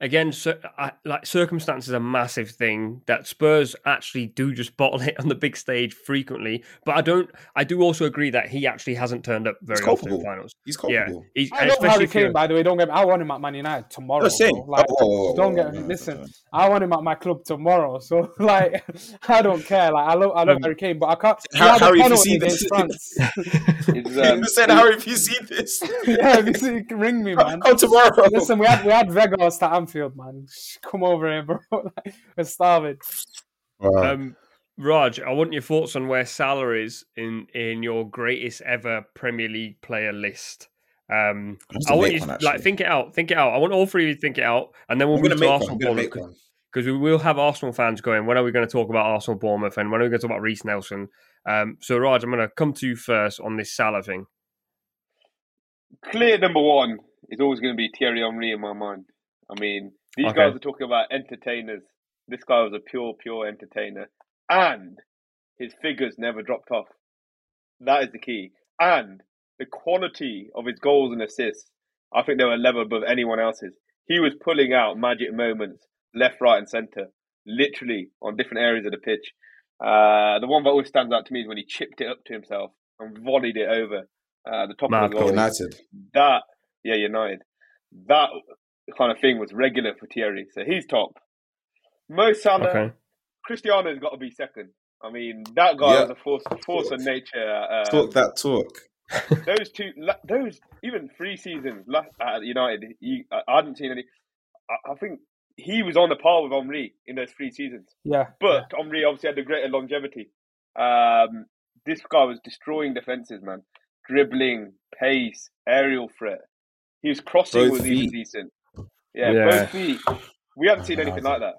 again, cir- I, like circumstances are a massive thing that Spurs actually do just bottle (laughs) it on the big stage frequently. But I don't. I do also agree that he actually hasn't turned up very often in finals. He's Yeah, he's, I love Harry Kane, by the way. Don't get me. I want him at Man United tomorrow. No, same. bro. Like, Oh, whoa, whoa, whoa, don't get no, no, listen. no. I want him at my club tomorrow. So (laughs) like, I don't care. Like I love I love Um, Harry Kane, but I can't. he Har- Harry, if you see this- France. (laughs) Um, said, Harry, if you see this, yeah, if you see, ring me, man. come tomorrow. Listen, we had we had Vegas to Anfield, man. (laughs) Come over here, bro. (laughs) Like, We're starving. Wow. Um, Raj, I want your thoughts on where Salah is in in your greatest ever Premier League player list. Um, That's I a want you one, like think it out, think it out. I want all three of you to think it out, and then we'll I'm move gonna to make one. Arsenal I'm gonna make Bournemouth because we will have Arsenal fans going. When are we going to talk about Arsenal Bournemouth, and when are we going to talk about Reiss Nelson? Um, so Raj, I'm going to come to you first on this Salah thing. clear number one is always going to be Thierry Henry in my mind. I mean, these Okay. guys are talking about entertainers. This guy was a pure, pure entertainer, and his figures never dropped off. That is the key, and the quality of his goals and assists. I think they were a level above anyone else's. He was pulling out magic moments left, right, and centre, literally on different areas of the pitch. Uh, the one that always stands out to me is when he chipped it up to himself and volleyed it over uh, the top Mad of the goal United. that yeah United that kind of thing was regular for Thierry so he's top Mo Salah Okay, Cristiano's got to be second I mean that guy Yeah. was a force force of nature uh, Talk that talk. (laughs) those two those even three seasons last at United he, I, I hadn't seen any I, I think he was on the par with Henry in those three seasons Yeah, but Henry obviously had the greater longevity. Um, this guy was destroying defenses, man. Dribbling, pace, aerial threat. His crossing Both was even feet. decent. Yeah, Yeah. both feet. We haven't seen anything like that.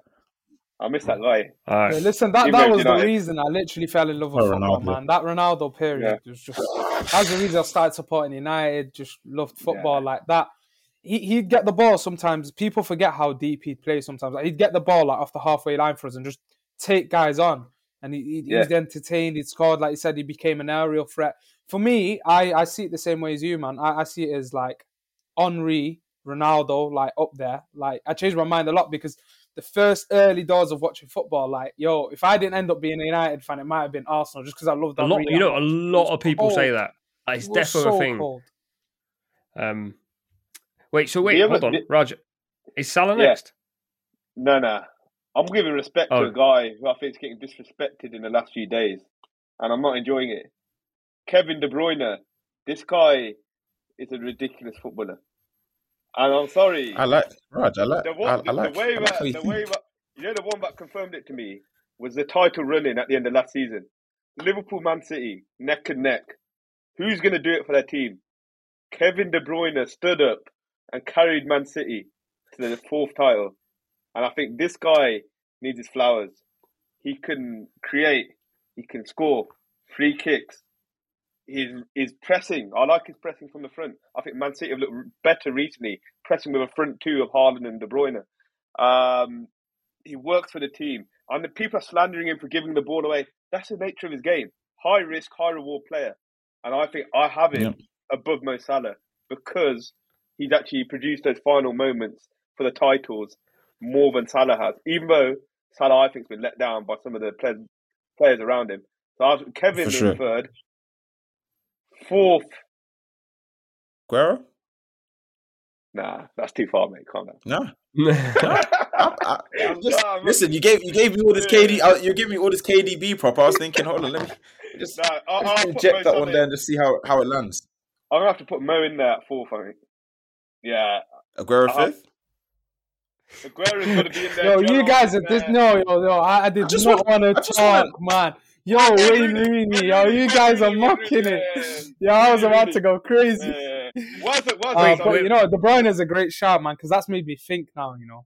I miss that guy. all right. Yeah, listen, that, that moved was the reason I literally fell in love with Oh, football, Ronaldo. man. That Ronaldo period was just that's the reason I started supporting United. Just loved football like that. He he'd get the ball sometimes. People forget how deep he'd play sometimes. Like, he'd get the ball like off the halfway line for us and just take guys on. And he, he, Yeah. he's entertained. He'd scored, like you said, he became an aerial threat. For me, I, I see it the same way as you, man. I, I see it as like Henry, Ronaldo, like up there. Like I changed my mind a lot because the first early doors of watching football, like yo, if I didn't end up being a United fan, it might have been Arsenal just because I loved A lot, Henry you know, a lot of people say that. Like, It's It definitely so a thing. cold. Um, wait, so wait, The hold on, the- Raj. Is Salah Yeah. next? No, no. I'm giving respect Oh. to a guy who I think is getting disrespected in the last few days, and I'm not enjoying it. Kevin De Bruyne. This guy is a ridiculous footballer, and I'm sorry. I like Raj. I like. the, one, I the, like. the way I like that, the way that, you know, the one that confirmed it to me was the title running at the end of last season. Liverpool, Man City, neck and neck. Who's going to do it for their team? Kevin De Bruyne stood up and carried Man City to the fourth title, and I think this guy needs his flowers. He can create, he can score, free kicks. His his pressing, I like his pressing from the front. I think Man City have looked better recently, pressing with a front two of Haaland and De Bruyne. Um, he works for the team, and the people are slandering him for giving the ball away. That's the nature of his game: high risk, high reward player. And I think I have him above Mo Salah because he's actually produced those final moments for the titles more than Salah has. Even though Salah, I think, has been let down by some of the players, players around him. So I was, Kevin For in sure. third. Fourth, Aguero? nah, that's too far, mate. Calm down. No. I, I, I'm just- Nah, listen, you gave you gave me all this KD. uh, You gave me all this KDB prop. I was thinking, hold on, let me (laughs) just Nah, I'll, I'll inject that one Salah- there and just see how how it lands. I'm gonna have to put Mo in there at fourth. I think. Yeah, Aguero Uh-huh. fifth. Aguero's gonna be in (laughs) there. Yo, you guys in are this no, yo, yo. I, I did I just not want- want to talk, man. Yo, Wayne Rooney, yo, you guys are mocking it. Yo, I was about to go crazy. Yeah. It? Why Uh, it? but you know, De Bruyne is a great shout, man, because that's made me think now. You know,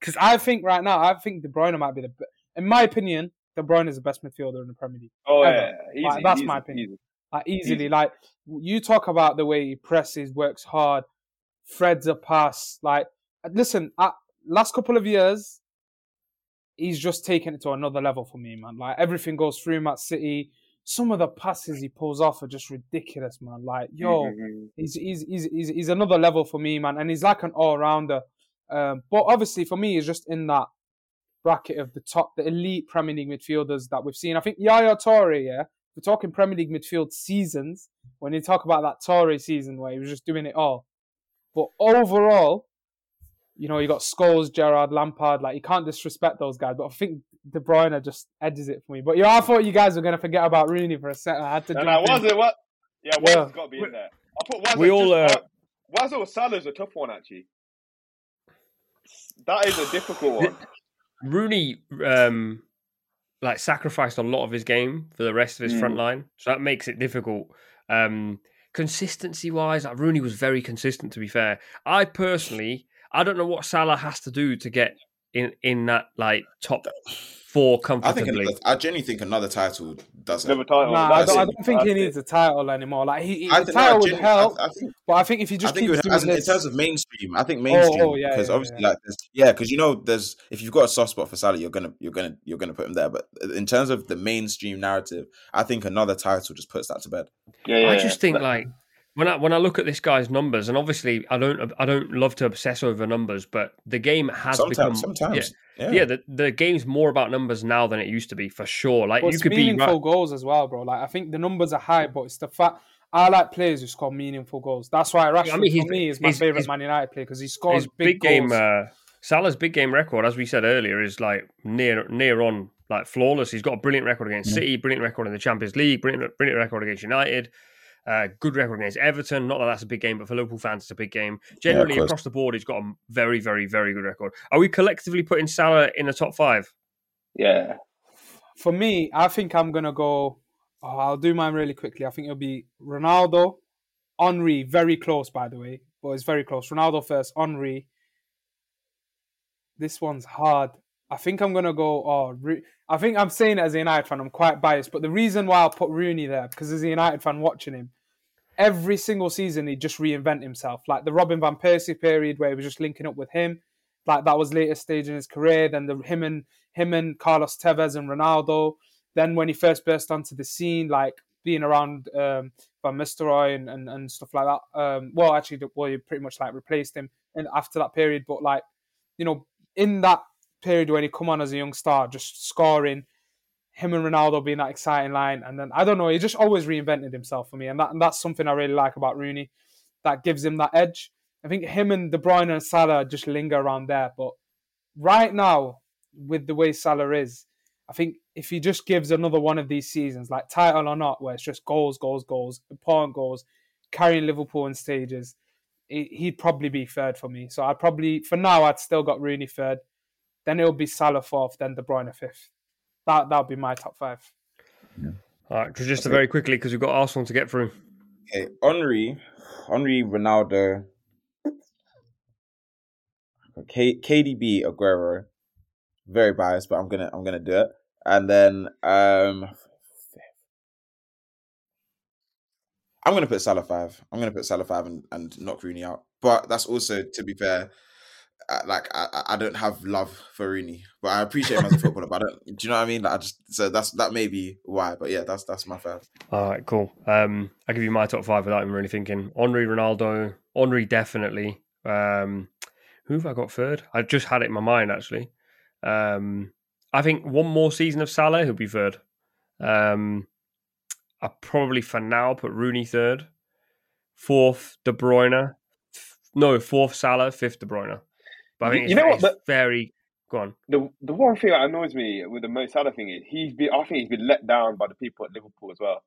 because I think right now, I think De Bruyne might be the, in my opinion, De Bruyne is the best midfielder in the Premier League. oh ever. yeah, easy, Like, that's easy, my opinion. easy. Like easily, like you talk about the way he presses, works hard, threads a pass. Like, listen, uh, last couple of years, he's just taken it to another level for me, man. Like everything goes through him at City. Some of the passes he pulls off are just ridiculous, man. Like, yo, Mhm. he's he's he's he's, he's another level for me, man, and he's like an all rounder. Um, but obviously, for me, he's just in that bracket of the top, the elite Premier League midfielders that we've seen. I think Yaya Toure, yeah, we're talking Premier League midfield seasons. When you talk about that Toure season where he was just doing it all, but overall, you know, you got Scholes, Gerrard, Lampard. Like you can't disrespect those guys, but I think De Bruyne just edges it for me. But yeah, I thought you guys were gonna forget about Rooney for a second. I had to. No, jump no, in. was it what? Yeah, Yeah. Waz's got to be in there. I put Waz. We all, uh, Waz or Salah's a tough one actually. That is a difficult one. Rooney um, like sacrificed a lot of his game for the rest of his front Mm. line, so that makes it difficult. Um, consistency wise, like Rooney was very consistent. To be fair, I personally, I don't know what Salah has to do to get in in that like top four I think comfortably. another, I genuinely think another title doesn't. Never title. Nah, I don't, I don't think he That's needs a title anymore. Like he, he I the think, no, title I would help, I, I think but I think if he I just think it would, doing as in, in terms of mainstream. I think oh, mainstream oh, yeah, because yeah, obviously, yeah. like, there's, yeah, because you know, there's if you've got a soft spot for Salah, you're gonna, you're gonna, you're gonna put him there. But in terms of the mainstream narrative, I think another title just puts that to bed. Yeah, yeah. I just think But- like when I when I look at this guy's numbers, and obviously I don't I don't love to obsess over numbers, but the game has become Sometimes, sometimes, yeah, yeah, yeah, the, the game's more about numbers now than it used to be for sure. Like but you it's could be meaningful right, goals as well, bro. Like I think the numbers are high, but it's the fact I like players who score meaningful goals. That's why Rashford mean, he's- for me is my favorite Man United player because he scores his big, big, game. Uh, Salah's big game record, as we said earlier, is like near near on like flawless. He's got a brilliant record against City, brilliant record in the Champions League, brilliant brilliant record against United. Uh, good record against Everton. Not that that's a big game, but for Liverpool fans, it's a big game. Generally, course. across the board, he's got a very, very, very good record. Are we collectively putting Salah in the top five? yeah. For me, I think I'm gonna go. Oh, I'll do mine really quickly. I think it'll be Ronaldo, Henry, very close by the way, but it's very close. Ronaldo first, Henry. This one's hard. I think I'm gonna go. Oh, Ru- I think I'm saying it as a United fan. I'm quite biased, but the reason why I'll put Rooney there because as a United fan watching him, every single season he'd just reinvent himself. Like the Robin van Persie period where he was just linking up with him, like that was later stage in his career. Then the him and him and Carlos Tevez and Ronaldo. Then when he first burst onto the scene, like being around um, Van Nistelrooy and, and, and stuff like that. Um, well, actually, well, you pretty much like replaced him and after that period. But like, you know, in that period when he come on as a young star, just scoring, him and Ronaldo being that exciting line, and then I don't know, he just always reinvented himself for me, and that and that's something I really like about Rooney, that gives him that edge. I think him and De Bruyne and Salah just linger around there, but right now with the way Salah is, I think if he just gives another one of these seasons, like title or not, where it's just goals, goals, goals, important goals, carrying Liverpool in stages, he- he'd probably be third for me. So I'd probably, for now, I'd still got Rooney third. Then it'll be Salah fourth, then De Bruyne fifth. That that'll be my top five. All right, just, just very quickly because we've got Arsenal to get through. Okay, Henry, Henry, Ronaldo, K- KDB, Aguero. Very biased, but I'm gonna I'm gonna do it. And then um, I'm gonna put Salah five. I'm gonna put Salah five and, and knock Rooney out. But that's also, to be fair, like I, I- I don't have love for Rooney, but I appreciate him as a footballer. But I don't, do you know what I mean? Like I just so that's that may be why. But yeah, that's that's my five. All right, cool. Um, I'll give you my top five without even really thinking. Henry, Ronaldo, Henry definitely. Um, who have I got third? I just had it in my mind actually. Um, I think one more season of Salah, he'll be third. Um, I probably for now put Rooney third, fourth De Bruyne, no fourth Salah, fifth De Bruyne. But I think You it's, know what, it's but- very go on. The the one thing that annoys me with the Mo Salah thing is he's been I think he's been let down by the people at Liverpool as well.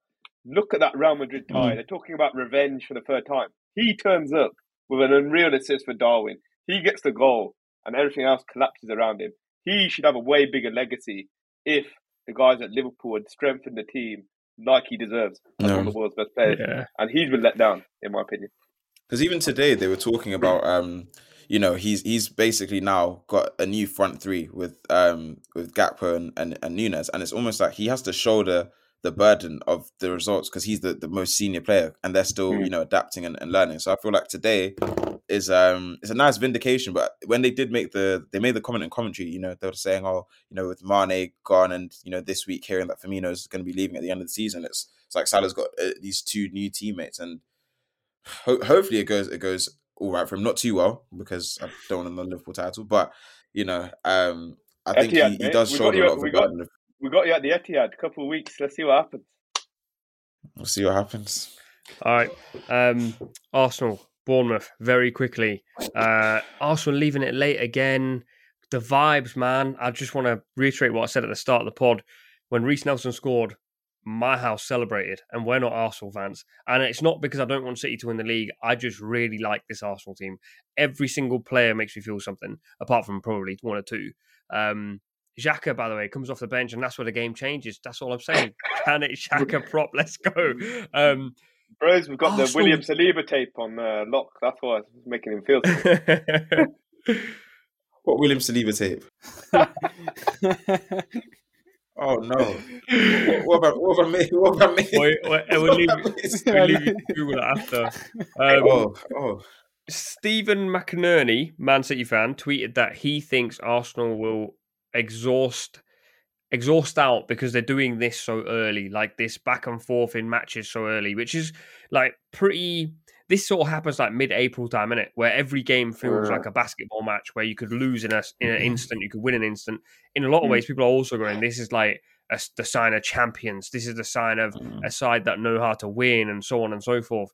Look at that Real Madrid tie. They're talking about revenge for the third time. He turns up with an unreal assist for Darwin. He gets the goal and everything else collapses around him. He should have a way bigger legacy if the guys at Liverpool had strengthened the team like he deserves as No. one of the world's best players. Yeah. And he's been let down, in my opinion. Because even today they were talking about um, you know, he's he's basically now got a new front three with um with Gakpo and, and, and Nunez, and it's almost like he has to shoulder the burden of the results because he's the, the most senior player and they're still, Mm. you know, adapting and, and learning. So I feel like today is um it's a nice vindication. But when they did make the they made the comment in commentary, you know, they were saying, Oh, you know, with Mane gone and you know, this week hearing that Firmino is gonna be leaving at the end of the season, it's it's like Salah's got uh, these two new teammates and ho- hopefully it goes it goes all right for him. Not too well because I don't want the Liverpool title, but you know, um, I think Etihad, he, he does show a you- lot of we the got- We got you at the Etihad a couple of weeks. Let's see what happens. We'll see what happens. All right. Um, Arsenal, Bournemouth, very quickly. Uh, Arsenal leaving it late again. The vibes, man. I just want to reiterate what I said at the start of the pod. When Reiss Nelson scored, my house celebrated, and we're not Arsenal fans. And it's not because I don't want City to win the league. I just really like this Arsenal team. Every single player makes me feel something, apart from probably one or two. Um, Xhaka, by the way, comes off the bench, and that's where the game changes. That's all I'm saying. (laughs) Can it Xhaka prop? Let's go. Um, Bros, we've got the Arsenal- William Saliba tape on uh, lock. That's why it's making him feel. (laughs) (laughs) What William Saliba tape? Oh no! what, about what about me? (laughs) What about me? Wait, wait, we'll leave, we'll leave Google (laughs) it after. Um, oh, oh. Stephen McInerney, Man City fan, tweeted that he thinks Arsenal will exhaust exhaust out because they're doing this so early, like this back and forth in matches so early, which is like pretty. This sort of happens like mid-April time, innit? Where every game feels uh. like a basketball match, where you could lose in a in an mm-hmm. instant, you could win an instant. In a lot of Mm. ways, people are also going, "This is like a, the sign of champions. This is the sign of mm. a side that know how to win, and so on and so forth."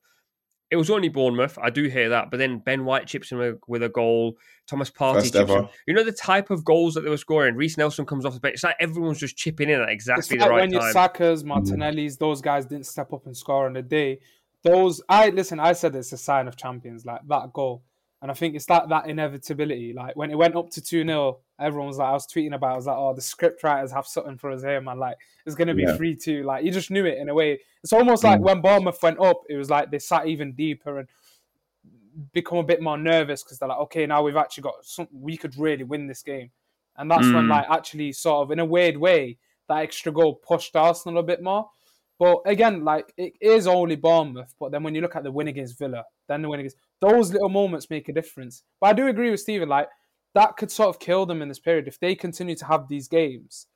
It was only Bournemouth. I do hear that, but then Ben White chips in with, with a goal. Thomas Partey First chips in. You know the type of goals that they were scoring. Reiss Nelson comes off the bench. It's like everyone's just chipping in at It's exactly like the right when your time. Sakas, mm. Martinellis, those guys didn't step up and score on the day. Those I listen. I said it's a sign of champions, like that goal, and I think it's like that inevitability. Like when it went up to two 0 everyone was like, I was tweeting about. it, I was like, oh, the script writers have something for us here, man. Like it's gonna be Yeah. three two. Like you just knew it in a way. It's almost like Mm. when Bournemouth went up, it was like they sat even deeper and become a bit more nervous because they're like, okay, now we've actually got some. We could really win this game, and that's when Mm. like actually sort of in a weird way that extra goal pushed Arsenal a bit more. But again, like it is only Bournemouth. But then when you look at the win against Villa, then the win against those little moments make a difference. But I do agree with Stephen. Like that could sort of kill them in this period if they continue to have these games.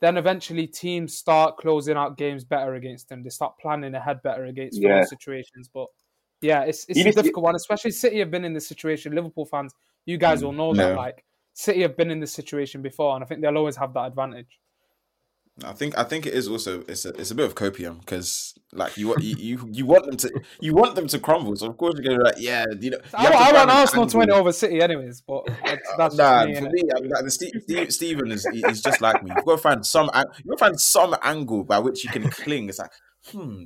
Then eventually teams start closing out games better against them. They start planning ahead better against Yeah. situations. But yeah, it's it's You a just- difficult one, especially City have been in this situation. Liverpool fans, you guys mm, will know that. Like City have been in this situation before, and I think they'll always have that advantage. I think I think it is also it's a it's a bit of copium because like you want you, you you want them to you want them to crumble. So of course you're gonna be like yeah you know. you I, to I want Arsenal to win over City, anyways. But that's, (laughs) that's Nah, me, for me, I mean, like the Steve, Steve, Steven is he- he's just like me. You've got to find some you got to find some angle by which you can cling. It's like, hmm,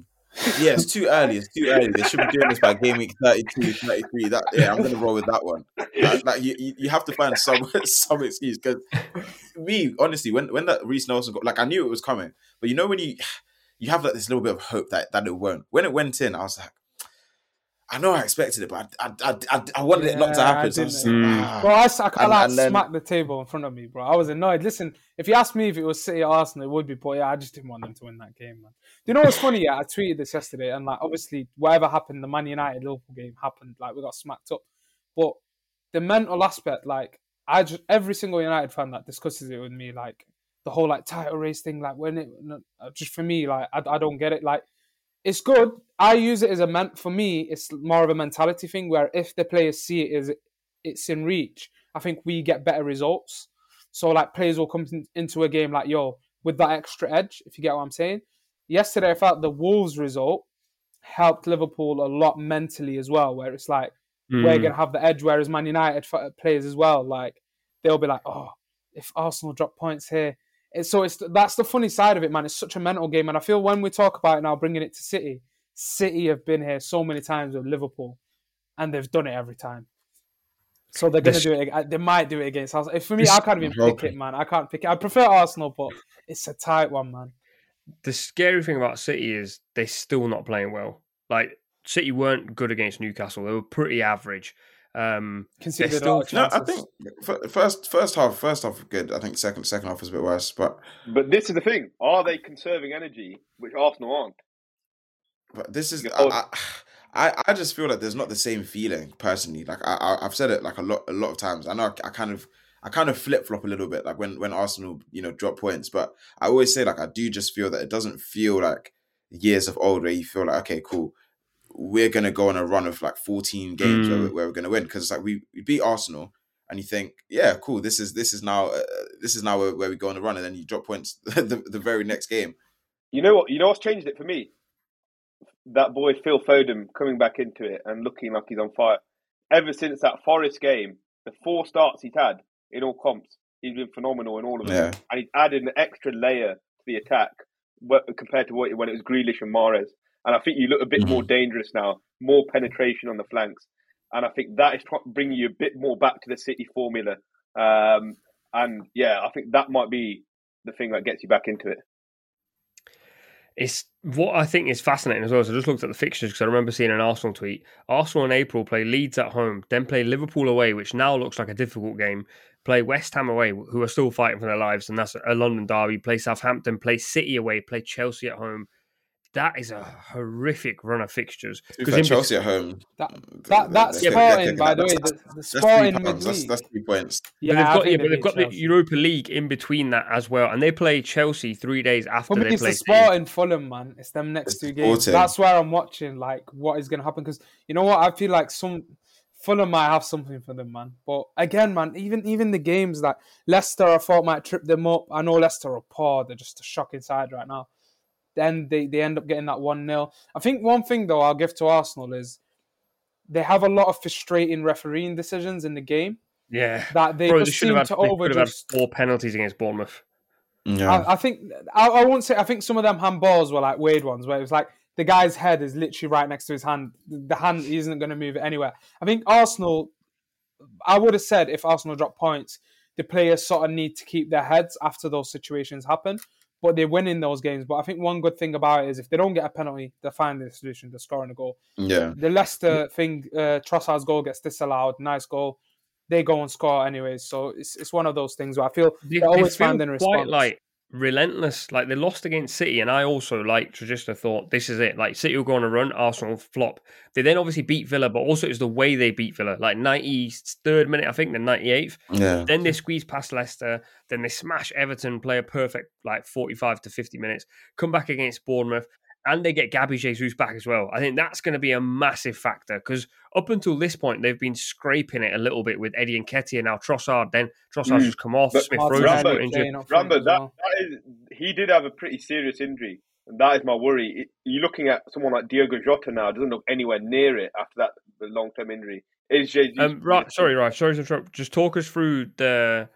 yeah, it's too early. It's too early. They should be doing this by game week 32, 33. That yeah, I'm gonna roll with that one. Like, like you, you, you have to find some (laughs) some excuse because me honestly, when when that Reiss Nelson got like I knew it was coming, but you know when you you have like this little bit of hope that that it won't. When it went in, I was like. I know I expected it, but I I, I, I wanted it not to Yeah, I happen. So I was just like, Mm. ah. Bro, I, s- I can't And- like and then- smack the table in front of me, bro. I was annoyed. Listen, if you asked me if it was City or Arsenal, it would be, but yeah, I just didn't want them to win that game, man. Do you know what's funny? Yeah, I tweeted this yesterday, and like, obviously, whatever happened, the Man United Liverpool game happened. Like, we got smacked up, but the mental aspect, like, I just every single United fan that discusses it with me, like the whole like title race thing, like when it uh, just for me, like I, I don't get it. Like, it's good. I use it as a man. For me, it's more of a mentality thing where if the players see it as it's in reach, I think we get better results. So like players will come into a game like yo with that extra edge, if you get what I'm saying. Yesterday, I felt the Wolves result helped Liverpool a lot mentally as well, where it's like Hmm. we're gonna have the edge, whereas Man United players as well, like they'll be like, oh, if Arsenal drop points here, it's so it's that's the funny side of it, man. It's such a mental game, and I feel when we talk about it now, bringing it to City, City have been here so many times with Liverpool, and they've done it every time. So they're gonna This- do it. They might do it against Arsenal. For me, I can't even pick it, man. I can't pick it. I prefer Arsenal, but it's a tight one, man. the scary thing about City is they're still not playing well. Like City weren't good against Newcastle; they were pretty average. Um, Conceded They're a lot of No, I think first first half first half good. I think second second half was a bit worse, but But this is the thing: are they conserving energy, which Arsenal aren't? but this is. I, I (sighs) I I just feel like there's not the same feeling personally. Like I, I I've said it like a lot a lot of times. I know I, I kind of I kind of flip flop a little bit like when when Arsenal you know drop points, but I always say like I do just feel that it doesn't feel like years of old where you feel like okay cool we're gonna go on a run of like 14 games where, Mm. we- where we're gonna win because it's like we, we beat Arsenal and you think yeah cool this is this is now uh, this is now where, where we go on a run and then you drop points (laughs) the, the very next game You know what? You know what's changed it for me? That boy Phil Foden coming back into it and looking like he's on fire. Ever since that Forest game, the four starts he's had in all comps, he's been phenomenal in all of them. yeah And he's added an extra layer to the attack compared to what when it was Grealish and Mahrez. And I think you look a bit more dangerous now, more penetration on the flanks. And I think that is bringing you a bit more back to the City formula. Um, and yeah, I think that might be the thing that gets you back into it. it's what I think is fascinating as well. So I just looked at the fixtures because I remember seeing an Arsenal tweet. Arsenal in April play Leeds at home, then play Liverpool away, which now looks like a difficult game. Play West Ham away, who are still fighting for their lives, and that's a London derby. Play Southampton, play City away, play Chelsea at home. That is a horrific run of fixtures. Because be fair, Chelsea at home That that that's they're- Sporting, they're- by the way. that's- The, the that's three Sporting pounds. That's, that's three points. Yeah, but they've I got, yeah, but they they've beat got the Europa League in between that as well, and they play Chelsea three days after For me, they it's play. the City. Sporting Fulham, man. It's them next It's two games. Sporting. That's where I'm watching, like, what is going to happen. Because you know what? I feel like some Fulham might have something for them, man. But again, man, even even the games like Leicester, I thought might trip them up. I know Leicester are poor; they're just a shocking side right now. Then they, they end up getting that one 0 I think one thing though I'll give to Arsenal is they have a lot of frustrating refereeing decisions in the game Yeah, that they Bro, they should seem have to had, they could have had four penalties against Bournemouth. Yeah. I, I think I, I won't say. I think some of them handballs were like weird ones, where it was like the guy's head is literally right next to his hand. The hand he isn't going to move it anywhere. I think Arsenal. I would have said if Arsenal drop points, the players sort of need to keep their heads after those situations happen. But they win in those games. But I think one good thing about it is if they don't get a penalty, they're finding a solution. They're scoring a goal. yeah. The Leicester thing, uh, Trossard's goal gets disallowed. Nice goal. They go and score anyways. So it's it's one of those things where I feel They, they're always they feel finding quite response. like relentless. Like they lost against City, and I also like Trujista thought this is it. Like City will go on a run, Arsenal flop. They then obviously beat Villa, but also it's the way they beat Villa. Like ninety third minute, I think, the ninety eighth. Yeah. Then they squeeze past Leicester. Then they smash Everton, play a perfect like forty five to fifty minutes. Come back against Bournemouth. And they get Gabby Jesus back as well. I think that's going to be a massive factor because up until this point, they've been scraping it a little bit with Eddie Nketiah and now Trossard. Then Trossard's Mm. just come off. But Smith Martin Rowe Rambo- got injured. playing up front Rambo, that, well. that is, he did have a pretty serious injury, and that is my worry. It- You're looking at someone like Diogo Jota now; doesn't look anywhere near it after that long term injury. Is Jesus? Um, right, sorry, right, sorry to interrupt. Just talk us through the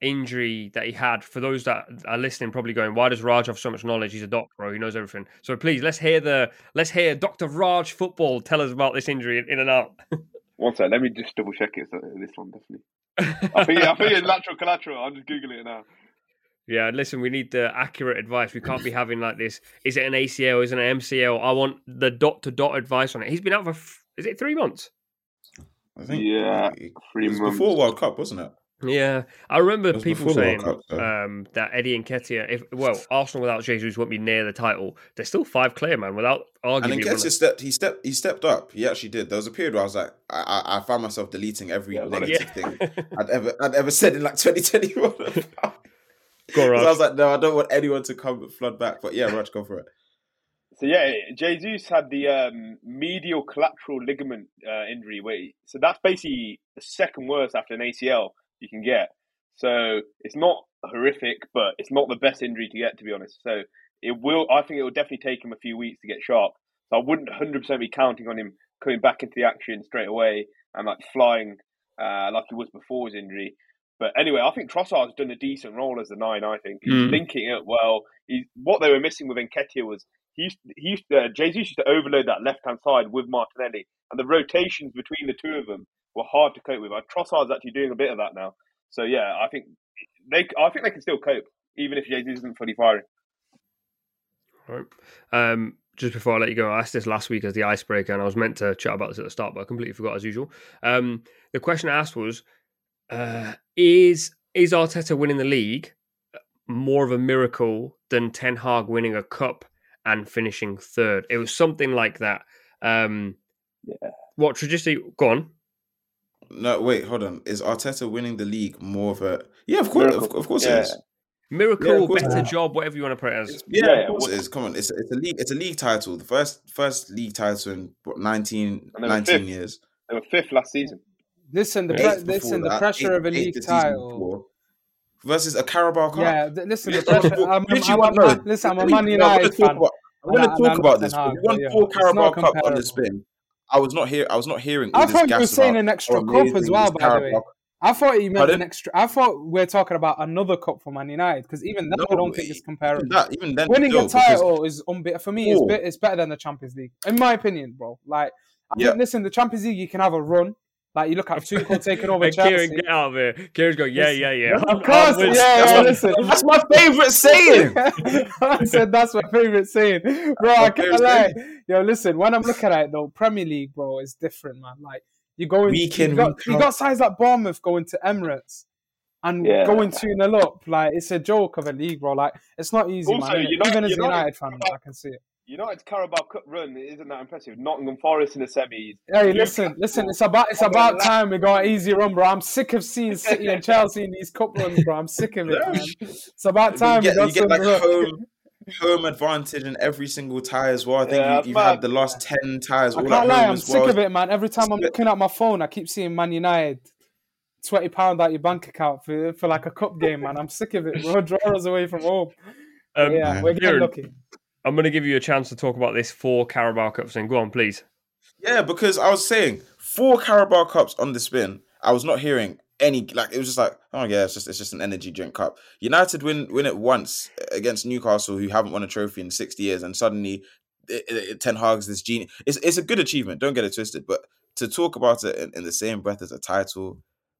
injury that he had. For those that are listening, probably going, "Why does Raj have so much knowledge? He's a doctor, bro. He knows everything." So please, let's hear the let's hear Doctor Raj football tell us about this injury in and out. (laughs) One sec, let me just double check it. So uh, this one definitely. I think I think it's lateral collateral. I'm just googling it now. yeah, listen, we need the accurate advice. We can't be having like this. Is it an ACL? Is it an MCL? I want the dot to dot advice on it. He's been out for f- is it three months? I think Yeah, three months. before World Cup, wasn't it? Yeah, I remember people saying Cup, um, that Eddie Nketiah, if well, Arsenal without Jesus won't be near the title. They're still five clear, man. Without And arguing, then Ketia stepped. He stepped. He stepped up. He actually did. There was a period where I was like, I, I, I found myself deleting every Yeah, got it. negative thing (laughs) I'd ever, I'd ever said in like (laughs) 2021. Go Because I was like, no, I don't want anyone to come flood back. But yeah, Raj, go for it. So yeah, Jesus had the um, medial collateral ligament uh, injury. Wait, so that's basically the second worst after an ACL you can get. So it's not horrific, but it's not the best injury to get, to be honest. So it will. I think it will definitely take him a few weeks to get sharp. So I wouldn't 100% be counting on him coming back into the action straight away and like flying uh, like he was before his injury. But anyway, I think Trossard's done a decent role as the nine. I think he's Mm. linking it well. He's, what they were missing with Nketiah was he used, he used to, uh, Jesus used to overload that left hand side with Martinelli, and the rotations between the two of them were hard to cope with. Uh, Trossard's actually doing a bit of that now. So yeah, I think they I think they can still cope even if Jesus isn't fully firing. Right. Um, just before I let you go, I asked this last week as the icebreaker, and I was meant to chat about this at the start, but I completely forgot as usual. Um, the question I asked was, uh, "Is is Arteta winning the league more of a miracle than Ten Hag winning a cup and finishing third? It was something like that. Um, Yeah. What tragedy? Go on. No, wait, hold on. Is Arteta winning the league more of a? Yeah, of course, of, of course Yeah. it is. Miracle, course better not. job, whatever you want to put it as. Yeah, Yeah, of course it is. Come on, it's a, it's a league. It's a league title. The first first league title in what 19, And 19 fifth. years. They were fifth last season. Listen, the pre- before listen, the pressure eighth- of a league title. versus a Carabao Cup. Yeah, th- listen, the pressure. I'm, I'm, I'm, I'm, listen, I'm a literally, Man no, I'm United gonna fan. talk about- I'm going to talk I'm about this. Ten but We won yeah, four Carabao Cup on the spin. I was not here. I was not hearing. I thought you were saying an extra cup as well, by the way. I thought you meant Pardon? an extra. I thought we're talking about another cup for Man United because even that I don't think it's Even comparable. that, even then, Winning still, a title is unbe- for me. It's, be- it's better than the Champions League, in my opinion, bro. Like, I Yeah. think, listen, the Champions League you can have a run. Like you look at Tuchel (laughs) taking over And Kieran, Chelsea. get out of here. Kieran's going, yeah, yeah, yeah. Of I'm- course, I'm with- yeah, that's yeah, my- (laughs) listen. That's my favorite saying. (laughs) I said that's my favorite saying, bro. I can't favourite lie. Yo, listen, when I'm looking at it though, Premier League, bro, is different, man. Like you going, Week you got, week you got sides like Bournemouth going to Emirates and Yeah. going two nil up. Like it's a joke of a league, bro. Like it's not easy, Also, man. innit? United- Even as a United- United fan, I can see it. United's Carabao Cup run isn't that impressive. Nottingham Forest in the semis. Hey, listen, listen. It's about it's about time we got an easy run, bro. I'm sick of seeing (laughs) City and Chelsea in these cup runs, bro. I'm sick of it, man. It's about time you we get, got you get some like run. home home advantage in every single tie as well. I think Yeah, you, you've mad. had the last ten ties I all can't at lie, home I'm as sick well. of it, man. Every time I'm looking at my phone, I keep seeing Man United. Twenty pound out your bank account for for like a cup game, man. I'm sick of it, bro. (laughs) Draw us away from home. Um, yeah, we're getting lucky. I'm going to give you a chance to talk about this four Carabao Cup thing. Go on, please. Yeah, because I was saying four Carabao Cups on the spin. I was not hearing any like it was just like oh yeah, it's just it's just an energy drink cup. United win win it once against Newcastle, who haven't won a trophy in sixty years, and suddenly it, it, it- Ten Hag's this genius. It's it's a good achievement. Don't get it twisted, but to talk about it in, in the same breath as a title,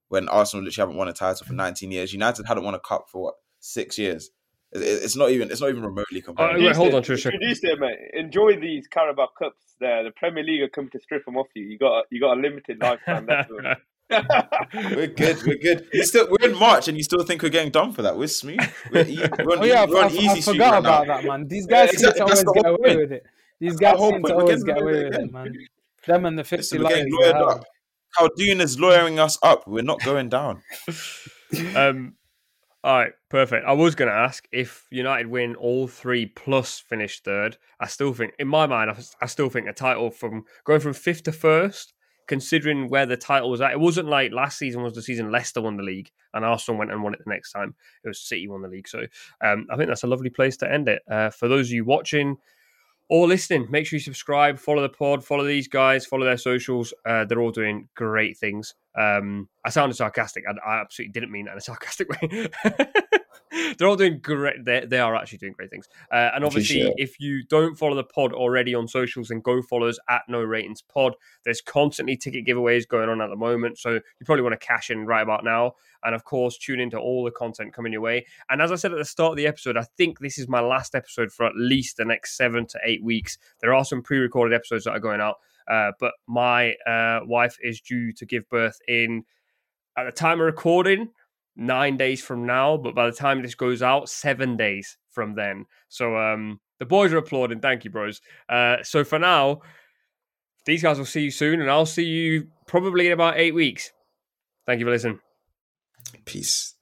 when Arsenal literally haven't won a title for nineteen years, United hadn't won a cup for what six years. It- it- it's not even it's not even remotely Uh, comparable. wait, hold on, Introduce Trisha. it, Introduce it, mate. Enjoy these Carabao Cups. There, the Premier League are come to strip them off you. You got you got a limited lifespan left. of them. (laughs) We're good. We're good. You still we're in March, and you still think we're getting done for that? We're smooth. We're, e- we're on, (laughs) Oh yeah, we're on I, easy I forgot right about now. that, man. These Yeah, guys exactly. seem to always the get away point. with it. These the guys whole seem to always get away away with with it it, man. Them and the fifty Listen, we're getting lions. lawyered up. Khaldoon is lawyering us up. We're not going down. (laughs) um, all right, perfect. I was going to ask if United win all three plus finish third. I still think, in my mind, I, still think a title from going from fifth to first, considering where the title was at. It wasn't like last season was the season Leicester won the league and Arsenal went and won it the next time. It was City won the league. So um, I think that's a lovely place to end it. Uh, for those of you watching, or listening, make sure you subscribe, follow the pod, follow these guys, follow their socials. Uh, they're all doing great things. Um, I sounded sarcastic. I, I absolutely didn't mean that in a sarcastic (laughs) way. (laughs) they're all doing great. They, they are actually doing great things. Uh, and obviously, Appreciate if you don't follow the pod already on socials, then go follow us at No Ratings Pod. There's constantly ticket giveaways going on at the moment, so you probably want to cash in right about now. And of course, tune into all the content coming your way. And as I said at the start of the episode, I think this is my last episode for at least the next seven to eight weeks. There are some pre-recorded episodes that are going out, uh, but my uh, wife is due to give birth in at the time of recording nine days from now. But by the time this goes out, seven days from then. So um, the boys are applauding. Thank you, bros. Uh, so for now, these guys will see you soon, and I'll see you probably in about eight weeks. Thank you for listening. Peace.